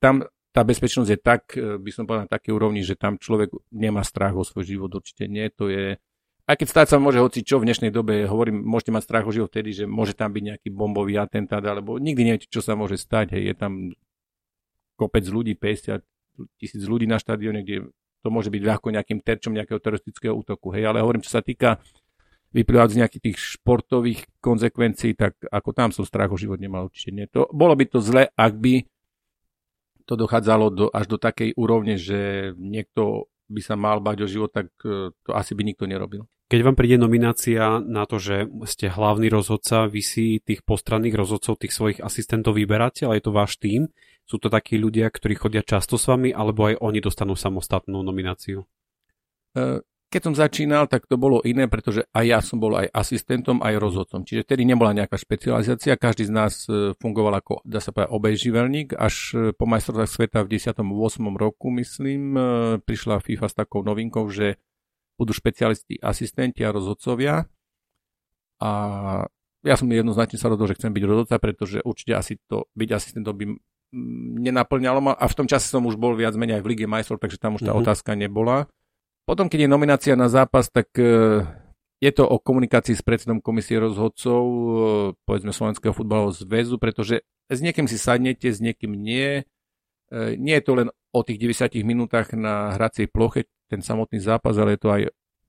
tam tá bezpečnosť je tak, e, by som povedal, na také úrovni, že tam človek nemá strach o svoj život, určite nie. To je, aj keď stať sa môže hoci čo v dnešnej dobe, hovorím, môžete mať strach o život vtedy, že môže tam byť nejaký bombový atentát, alebo nikdy neviete, čo sa môže stať. Hej, je tam kopec ľudí, 50 tisíc ľudí na štadióne, kde to môže byť ľahko nejakým terčom nejakého teroristického útoku. Hej, ale hovorím, čo sa týka vyplývať z nejakých tých športových konsekvencií, tak ako tam som strach o život nemal určite nie. To, bolo by to zle, ak by to dochádzalo do, až do takej úrovne, že niekto by sa mal bať o život, tak e, to asi by nikto nerobil. Keď vám príde nominácia na to, že ste hlavný rozhodca, vy si tých postranných rozhodcov, tých svojich asistentov vyberáte, ale je to váš tým, sú to takí ľudia, ktorí chodia často s vami, alebo aj oni dostanú samostatnú nomináciu? E, keď som začínal, tak to bolo iné, pretože aj ja som bol aj asistentom, aj rozhodcom. Čiže vtedy nebola nejaká špecializácia, každý z nás e, fungoval ako, dá sa povedať, obejživelník. Až e, po majstrovstvách sveta v 18. roku, myslím, prišla FIFA s takou novinkou, že budú špecialisti, asistenti a rozhodcovia. A ja som jednoznačne sa rozhodol, že chcem byť rozhodca, pretože určite asi to byť asistentom by nenaplňalo ma a v tom čase som už bol viac menej aj v Lige majstrov, takže tam už tá mm-hmm. otázka nebola. Potom, keď je nominácia na zápas, tak e, je to o komunikácii s predsedom komisie rozhodcov, e, povedzme Slovenského futbalového zväzu, pretože s niekým si sadnete, s niekým nie. E, nie je to len o tých 90 minútach na hracej ploche, ten samotný zápas, ale je to aj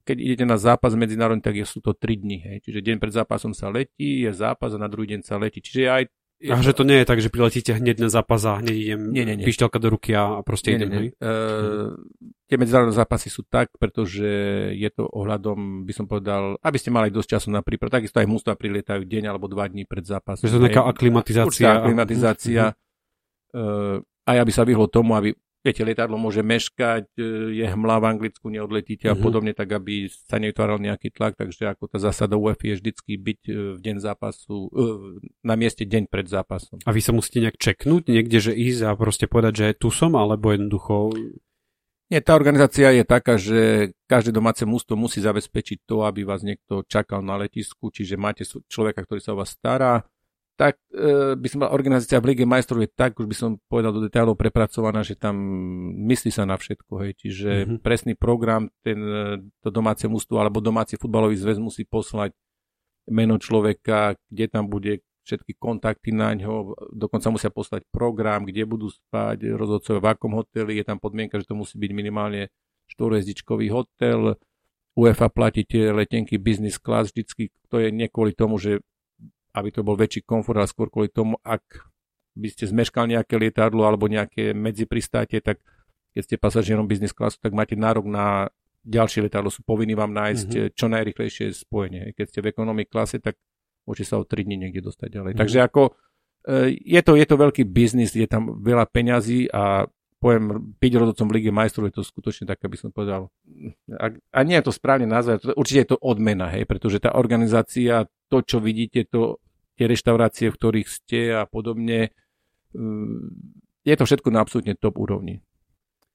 keď idete na zápas medzinárodný, tak sú to 3 dní. Hej. Čiže deň pred zápasom sa letí, je zápas a na druhý deň sa letí. Čiže aj a že to nie je tak, že priletíte hneď na zápas a hneď idem nie, nie, nie. pišťalka do ruky a proste nie, idem. Nie, nie. Uh, tie medzinárodné zápasy sú tak, pretože je to ohľadom, by som povedal, aby ste mali dosť času na prípravu. Takisto aj mústva prilietajú deň alebo dva dní pred zápasom. Že to je nejaká aklimatizácia. aklimatizácia. Uh, aj aby sa vyhlo tomu, aby viete, lietadlo môže meškať, e, je hmla v Anglicku, neodletíte mm-hmm. a mhm. podobne, tak aby sa nevytváral nejaký tlak, takže ako tá zásada UEFA je vždycky byť e, v deň zápasu, e, na mieste deň pred zápasom. A vy sa musíte nejak čeknúť niekde, že ísť a proste povedať, že tu som, alebo jednoducho... Nie, tá organizácia je taká, že každé domáce mústvo musí zabezpečiť to, aby vás niekto čakal na letisku, čiže máte človeka, ktorý sa o vás stará, tak e, by som bola organizácia v Lige majstrov je tak, už by som povedal do detailov prepracovaná, že tam myslí sa na všetko, hej, čiže mm-hmm. presný program, ten, e, to domáce mústvo alebo domáci futbalový zväz musí poslať meno človeka, kde tam bude všetky kontakty na ňo, dokonca musia poslať program, kde budú spať rozhodcovia, v akom hoteli, je tam podmienka, že to musí byť minimálne štvorezdičkový hotel, UEFA platí tie letenky business class vždycky, to je nie kvôli tomu, že aby to bol väčší komfort, ale skôr kvôli tomu, ak by ste zmeškali nejaké lietadlo alebo nejaké medzi pristátie, tak keď ste pasažierom biznis klasu, tak máte nárok na ďalšie lietadlo. Sú povinní vám nájsť mm-hmm. čo najrychlejšie spojenie. Keď ste v ekonomii klase, tak môžete sa o 3 dní niekde dostať ďalej. Mm-hmm. Takže ako e, je to, je to veľký biznis, je tam veľa peňazí a poviem, byť rodocom v Lige majstrov je to skutočne tak, aby som povedal. A, a nie je to správne nazvať, určite je to odmena, hej, pretože tá organizácia, to, čo vidíte, to tie reštaurácie, v ktorých ste a podobne. Mm, je to všetko na absolútne top úrovni.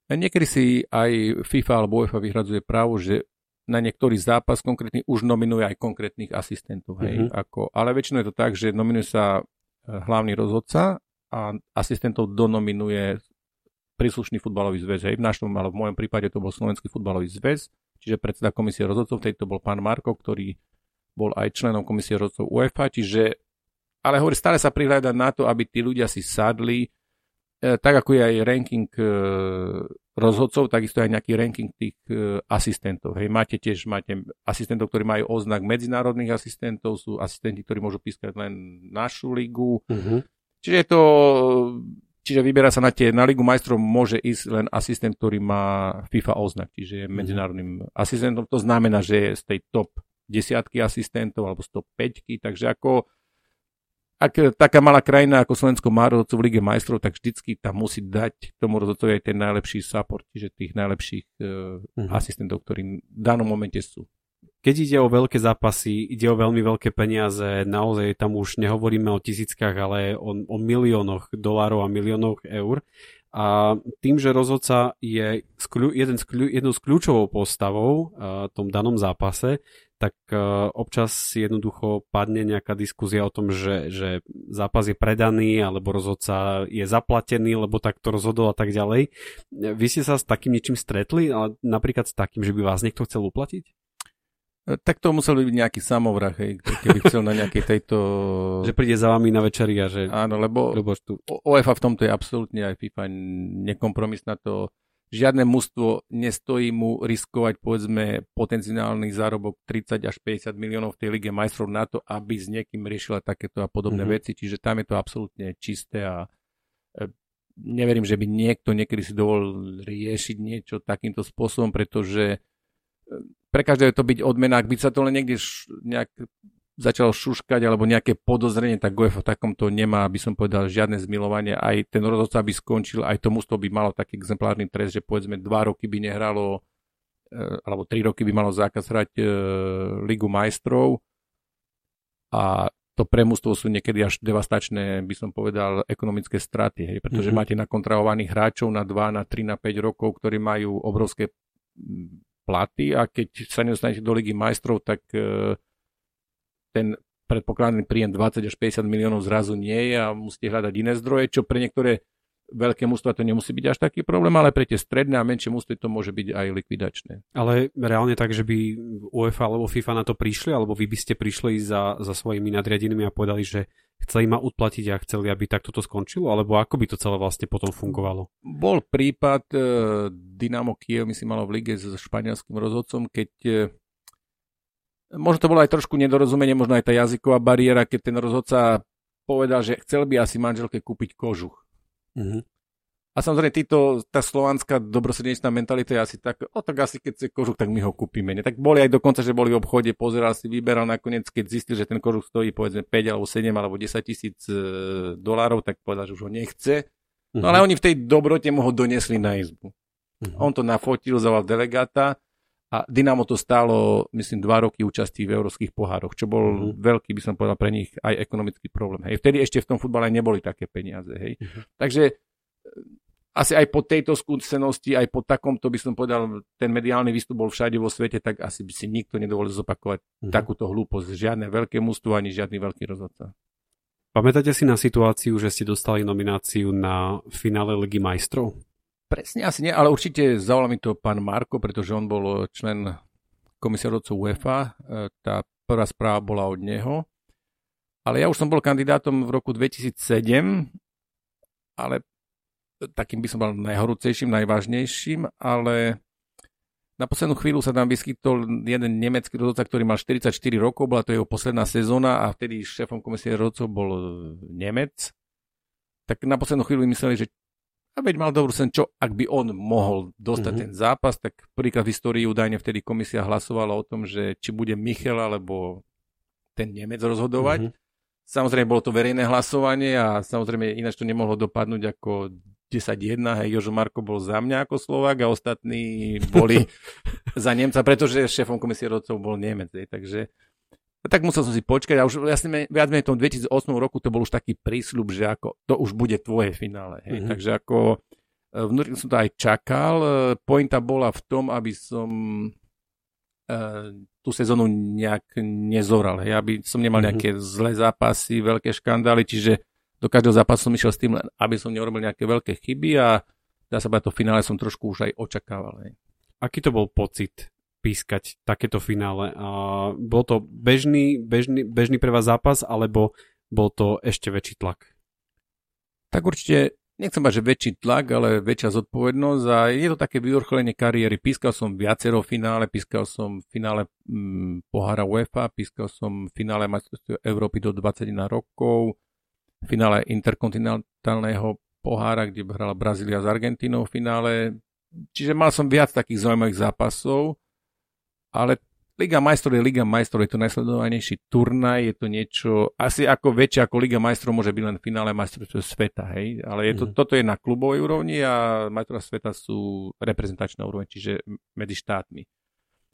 A niekedy si aj FIFA alebo UEFA vyhradzuje právo, že na niektorý zápas konkrétny už nominuje aj konkrétnych asistentov. Hej, mm-hmm. ako, ale väčšinou je to tak, že nominuje sa e, hlavný rozhodca a asistentov donominuje príslušný futbalový zväz. Hej. V našom, ale v mojom prípade to bol Slovenský futbalový zväz, čiže predseda komisie rozhodcov, vtedy to bol pán Marko, ktorý bol aj členom komisie rozhodcov UEFA, čiže ale hovorí, stále sa prihľada na to, aby tí ľudia si sadli, e, tak ako je aj ranking e, rozhodcov, takisto aj nejaký ranking tých e, asistentov. Hej, máte tiež máte asistentov, ktorí majú oznak medzinárodných asistentov, sú asistenti, ktorí môžu pískať len našu ligu. Uh-huh. Čiže je to Čiže vyberá sa na tie, na Ligu majstrov môže ísť len asistent, ktorý má FIFA oznak, čiže je mhm. medzinárodným asistentom. To znamená, že je z tej top desiatky asistentov alebo z top 5, takže ako ak taká malá krajina ako Slovensko má rozhodcu v Lige majstrov, tak vždycky tam musí dať tomu rozhodcovi aj ten najlepší support, čiže tých najlepších uh, uh-huh. asistentov, ktorí v danom momente sú. Keď ide o veľké zápasy, ide o veľmi veľké peniaze, naozaj tam už nehovoríme o tisíckach, ale o, o miliónoch dolárov a miliónoch eur. A tým, že rozhodca je jeden z kľú, jednou z kľúčovou postavou v tom danom zápase, tak uh, občas si jednoducho padne nejaká diskuzia o tom, že, že zápas je predaný, alebo rozhodca je zaplatený, lebo tak to rozhodol a tak ďalej. Vy ste sa s takým niečím stretli, ale napríklad s takým, že by vás niekto chcel uplatiť? E, tak to musel byť nejaký samovrah, hej, keby chcel na nejakej tejto... že príde za vami na večeri a že... Áno, lebo, lebo tu... OFA v tomto je absolútne aj FIFA nekompromisná to žiadne mužstvo nestojí mu riskovať povedzme potenciálny zárobok 30 až 50 miliónov v tej lige majstrov na to, aby s niekým riešila takéto a podobné mm-hmm. veci, čiže tam je to absolútne čisté a e, neverím, že by niekto niekedy si dovolil riešiť niečo takýmto spôsobom, pretože e, pre každého to byť odmena, ak by sa to len niekde nejak začal šuškať alebo nejaké podozrenie, tak Goef v takomto nemá, aby som povedal, žiadne zmilovanie. Aj ten rozhodca by skončil, aj to mužstvo by malo taký exemplárny trest, že povedzme dva roky by nehralo eh, alebo tri roky by malo zákaz hrať e, Ligu majstrov a to pre mústvo sú niekedy až devastačné, by som povedal, ekonomické straty, hej, pretože mm-hmm. máte nakontrahovaných hráčov na 2, na 3, na 5 rokov, ktorí majú obrovské platy a keď sa nedostanete do Ligy majstrov, tak e, ten predpokladný príjem 20 až 50 miliónov zrazu nie je a musíte hľadať iné zdroje, čo pre niektoré veľké mústva to nemusí byť až taký problém, ale pre tie stredné a menšie mústvy to môže byť aj likvidačné. Ale reálne tak, že by UEFA alebo FIFA na to prišli, alebo vy by ste prišli za, za svojimi nadriadenými a povedali, že chceli ma odplatiť a chceli, aby takto to skončilo, alebo ako by to celé vlastne potom fungovalo? Bol prípad e, Dynamo Kiev, myslím, malo v lige s španielským rozhodcom, keď e, možno to bolo aj trošku nedorozumenie, možno aj tá jazyková bariéra, keď ten rozhodca povedal, že chcel by asi manželke kúpiť kožuch. Mm-hmm. A samozrejme, títo, tá slovanská dobrosrdečná mentalita je asi tak, o tak asi keď chce kožuch, tak my ho kúpime. Ne? Tak boli aj dokonca, že boli v obchode, pozeral si, vyberal nakoniec, keď zistil, že ten kožuch stojí povedzme 5 alebo 7 alebo 10 tisíc e, dolárov, tak povedal, že už ho nechce. No mm-hmm. ale oni v tej dobrote mu ho donesli na izbu. Mm-hmm. On to nafotil, zaval delegáta a Dynamo to stálo, myslím, dva roky účastí v európskych pohároch, čo bol mm-hmm. veľký, by som povedal, pre nich aj ekonomický problém. Hej. Vtedy ešte v tom futbale neboli také peniaze. Hej. Mm-hmm. Takže asi aj po tejto skúsenosti, aj po takomto by som povedal, ten mediálny výstup bol všade vo svete, tak asi by si nikto nedovolil zopakovať mm-hmm. takúto hlúposť. Žiadne veľké mústvo, ani žiadny veľký rozhodca. Pamätáte si na situáciu, že ste dostali nomináciu na finále Ligy majstrov? Presne asi nie, ale určite zavolal mi to pán Marko, pretože on bol člen komisárovcov UEFA. E, tá prvá správa bola od neho. Ale ja už som bol kandidátom v roku 2007, ale takým by som bol najhorúcejším, najvážnejším, ale na poslednú chvíľu sa tam vyskytol jeden nemecký rozhodca, ktorý mal 44 rokov, bola to jeho posledná sezóna a vtedy šéfom komisie rozhodcov bol Nemec. Tak na poslednú chvíľu mysleli, že a veď mal dobrú sen, čo ak by on mohol dostať mm-hmm. ten zápas, tak prvýkrát v histórii údajne vtedy komisia hlasovala o tom, že či bude Michel alebo ten Nemec rozhodovať. Mm-hmm. Samozrejme, bolo to verejné hlasovanie a samozrejme ináč to nemohlo dopadnúť ako 10-1, hej, Jožo Marko bol za mňa ako Slovák a ostatní boli za Nemca, pretože šéfom komisie rodcov bol Nemec, hej, takže tak musel som si počkať a už vlastne viac menej v tom 2008 roku to bol už taký prísľub, že ako to už bude tvoje finále, hej, mm-hmm. takže ako e, vnútri som to aj čakal, e, pointa bola v tom, aby som uh, tú sezónu nejak nezoral, hej, aby som nemal mm-hmm. nejaké zlé zápasy, veľké škandály, čiže do každého zápasu som išiel s tým, aby som neurobil nejaké veľké chyby a dá sa to finále som trošku už aj očakával. Hej. Aký to bol pocit pískať takéto finále? A bol to bežný, bežný, bežný pre vás zápas, alebo bol to ešte väčší tlak? Tak určite, nechcem mať, že väčší tlak, ale väčšia zodpovednosť a je to také vyvrcholenie kariéry. Pískal som viacero finále, pískal som finále hm, pohára UEFA, pískal som finále majstrovstiev Európy do 21 rokov, finále interkontinentálneho pohára, kde hrala Brazília s Argentínou v finále. Čiže mal som viac takých zaujímavých zápasov, ale Liga majstrov je Liga majstrov, je to najsledovanejší turnaj, je to niečo, asi ako väčšie ako Liga majstrov môže byť len v finále majstrovstiev sveta, hej, ale je to, mm. toto je na klubovej úrovni a majstrovstvá sveta sú reprezentačná úroveň, čiže medzi štátmi.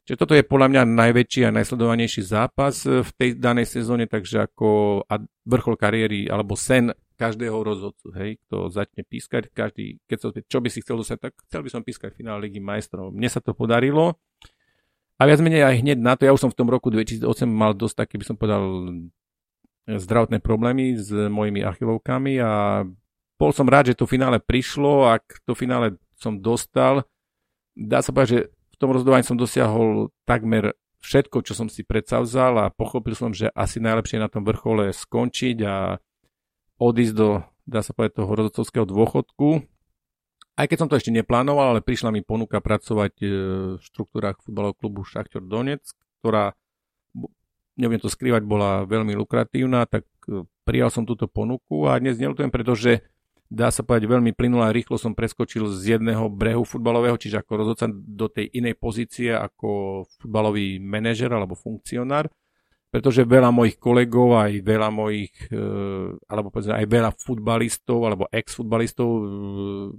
Čiže toto je podľa mňa najväčší a najsledovanejší zápas v tej danej sezóne, takže ako a vrchol kariéry alebo sen každého rozhodcu, hej, kto začne pískať, každý, keď sa čo by si chcel dostať, tak chcel by som pískať finále Ligy majstrov. Mne sa to podarilo a viac menej aj hneď na to, ja už som v tom roku 2008 mal dosť taký, by som povedal, zdravotné problémy s mojimi achilovkami a bol som rád, že to finále prišlo, ak to finále som dostal, dá sa povedať, že v tom rozhodovaní som dosiahol takmer všetko, čo som si predsavzal a pochopil som, že asi najlepšie na tom vrchole skončiť a odísť do, dá sa povedať, toho rozhodcovského dôchodku. Aj keď som to ešte neplánoval, ale prišla mi ponuka pracovať e, v štruktúrach futbalového klubu Šachtor Donetsk, ktorá, nebudem to skrývať, bola veľmi lukratívna, tak e, prijal som túto ponuku a dnes nelutujem, pretože dá sa povedať, veľmi plynulo a rýchlo som preskočil z jedného brehu futbalového, čiže ako rozhodca do tej inej pozície ako futbalový manažer alebo funkcionár, pretože veľa mojich kolegov, aj veľa mojich, e, alebo povedzme, aj veľa futbalistov alebo ex-futbalistov e,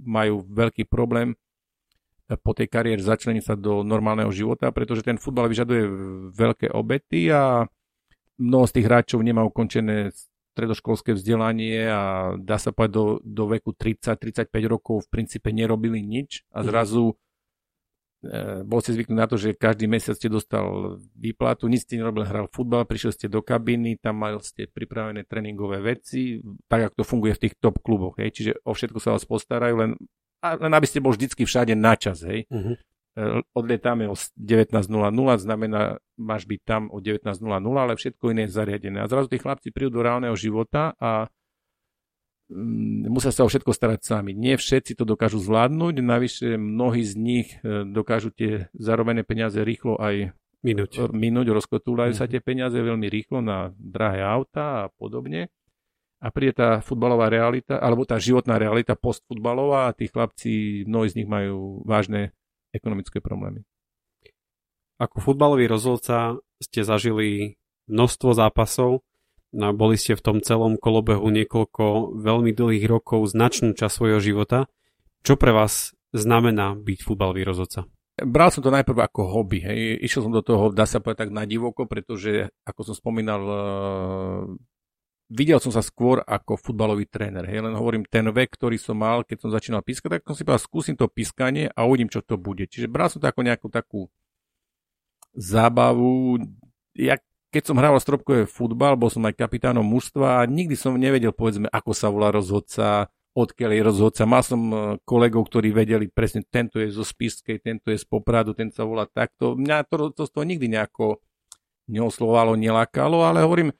majú veľký problém po tej kariére začleniť sa do normálneho života, pretože ten futbal vyžaduje veľké obety a mnoho z tých hráčov nemá ukončené stredoškolské vzdelanie a dá sa povedať do, do veku 30-35 rokov v princípe nerobili nič a mhm. zrazu bol ste zvyknutí na to, že každý mesiac ste dostal výplatu, nič ste nerobil, hral futbal, prišiel ste do kabiny, tam mali ste pripravené tréningové veci, tak ako to funguje v tých top kluboch, hej, čiže o všetko sa vás postarajú, len, len aby ste bol vždycky všade na čas, hej. Uh-huh. Odlietáme o 19.00, znamená, máš byť tam o 19.00, ale všetko iné je zariadené. A zrazu tí chlapci prídu do reálneho života a musia sa o všetko starať sami. Nie všetci to dokážu zvládnuť, navyše mnohí z nich e, dokážu tie zarobené peniaze rýchlo aj minúť, minúť rozkotúľajú mm. sa mhm. tie peniaze veľmi rýchlo na drahé auta a podobne. A príde tá futbalová realita, alebo tá životná realita postfutbalová a tí chlapci, mnohí z nich majú vážne ekonomické problémy. Ako futbalový rozhodca ste zažili množstvo zápasov, No, boli ste v tom celom kolobehu niekoľko veľmi dlhých rokov, značnú časť svojho života. Čo pre vás znamená byť futbalový rozhodca? Bral som to najprv ako hobby. Hej. Išiel som do toho, dá sa povedať tak na divoko, pretože, ako som spomínal, uh, videl som sa skôr ako futbalový tréner. Hej. Len hovorím, ten vek, ktorý som mal, keď som začínal pískať, tak som si povedal, skúsim to pískanie a uvidím, čo to bude. Čiže bral som to ako nejakú takú zábavu, jak keď som hral stropkové futbal, bol som aj kapitánom mužstva a nikdy som nevedel, povedzme, ako sa volá rozhodca, odkiaľ je rozhodca. Mal som e, kolegov, ktorí vedeli presne, tento je zo Spiskej, tento je z Popradu, ten sa volá takto. Mňa to, to, to nikdy nejako neoslovalo, nelákalo, ale hovorím,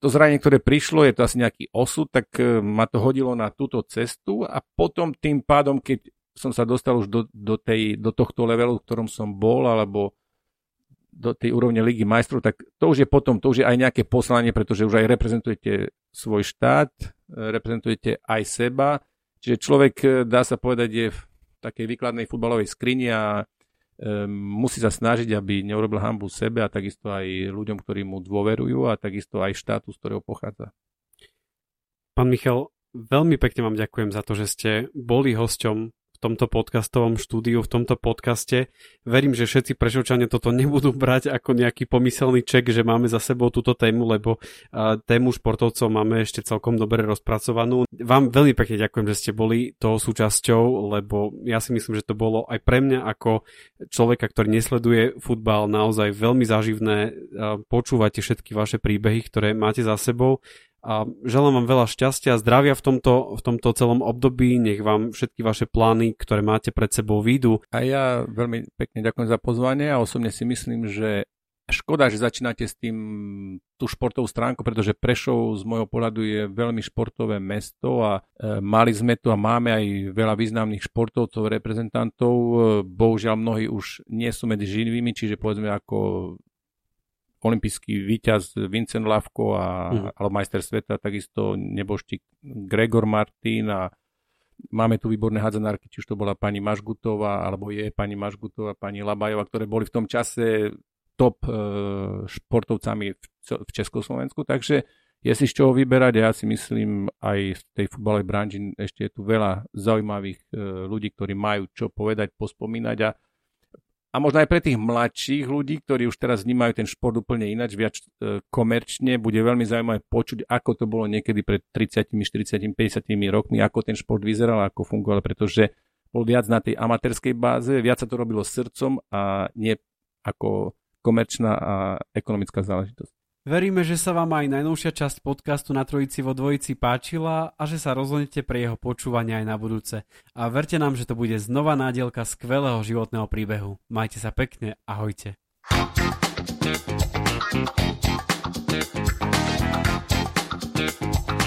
to zranenie, ktoré prišlo, je to asi nejaký osud, tak e, ma to hodilo na túto cestu a potom tým pádom, keď som sa dostal už do, do, tej, do tohto levelu, v ktorom som bol, alebo do tej úrovne Ligy majstrov, tak to už je potom, to už je aj nejaké poslanie, pretože už aj reprezentujete svoj štát, reprezentujete aj seba, čiže človek, eh, dá sa povedať, je v takej výkladnej futbalovej skrini a e, musí sa snažiť, aby neurobil hambu sebe a takisto aj ľuďom, ktorí mu dôverujú a takisto aj štátu, z ktorého pochádza. Pán Michal, veľmi pekne vám ďakujem za to, že ste boli hosťom tomto podcastovom štúdiu, v tomto podcaste. Verím, že všetci prešovčania toto nebudú brať ako nejaký pomyselný ček, že máme za sebou túto tému, lebo tému športovcov máme ešte celkom dobre rozpracovanú. Vám veľmi pekne ďakujem, že ste boli toho súčasťou, lebo ja si myslím, že to bolo aj pre mňa ako človeka, ktorý nesleduje futbal, naozaj veľmi záživné. Počúvate všetky vaše príbehy, ktoré máte za sebou a želám vám veľa šťastia a zdravia v tomto, v tomto celom období. Nech vám všetky vaše plány, ktoré máte pred sebou, výjdu. A ja veľmi pekne ďakujem za pozvanie a osobne si myslím, že škoda, že začínate s tým tú športovú stránku, pretože Prešov z môjho pohľadu je veľmi športové mesto a e, mali sme tu a máme aj veľa významných športovcov, reprezentantov. E, bohužiaľ mnohí už nie sú medzi živými, čiže povedzme ako olimpijský víťaz Vincent Lavko a, uh-huh. alebo majster sveta, takisto neboštík Gregor Martin a máme tu výborné hádzanárky, či už to bola pani Mažgutová, alebo je pani Mažgutová, pani Labajová, ktoré boli v tom čase top e, športovcami v, Československu, takže je si z čoho vyberať ja si myslím aj v tej futbalovej branži ešte je tu veľa zaujímavých e, ľudí, ktorí majú čo povedať, pospomínať a a možno aj pre tých mladších ľudí, ktorí už teraz vnímajú ten šport úplne ináč, viac e, komerčne, bude veľmi zaujímavé počuť, ako to bolo niekedy pred 30, 40, 50 rokmi, ako ten šport vyzeral, ako fungoval, pretože bol viac na tej amatérskej báze, viac sa to robilo srdcom a nie ako komerčná a ekonomická záležitosť. Veríme, že sa vám aj najnovšia časť podcastu na Trojici vo Dvojici páčila a že sa rozhodnete pre jeho počúvanie aj na budúce. A verte nám, že to bude znova nádielka skvelého životného príbehu. Majte sa pekne, ahojte. thank you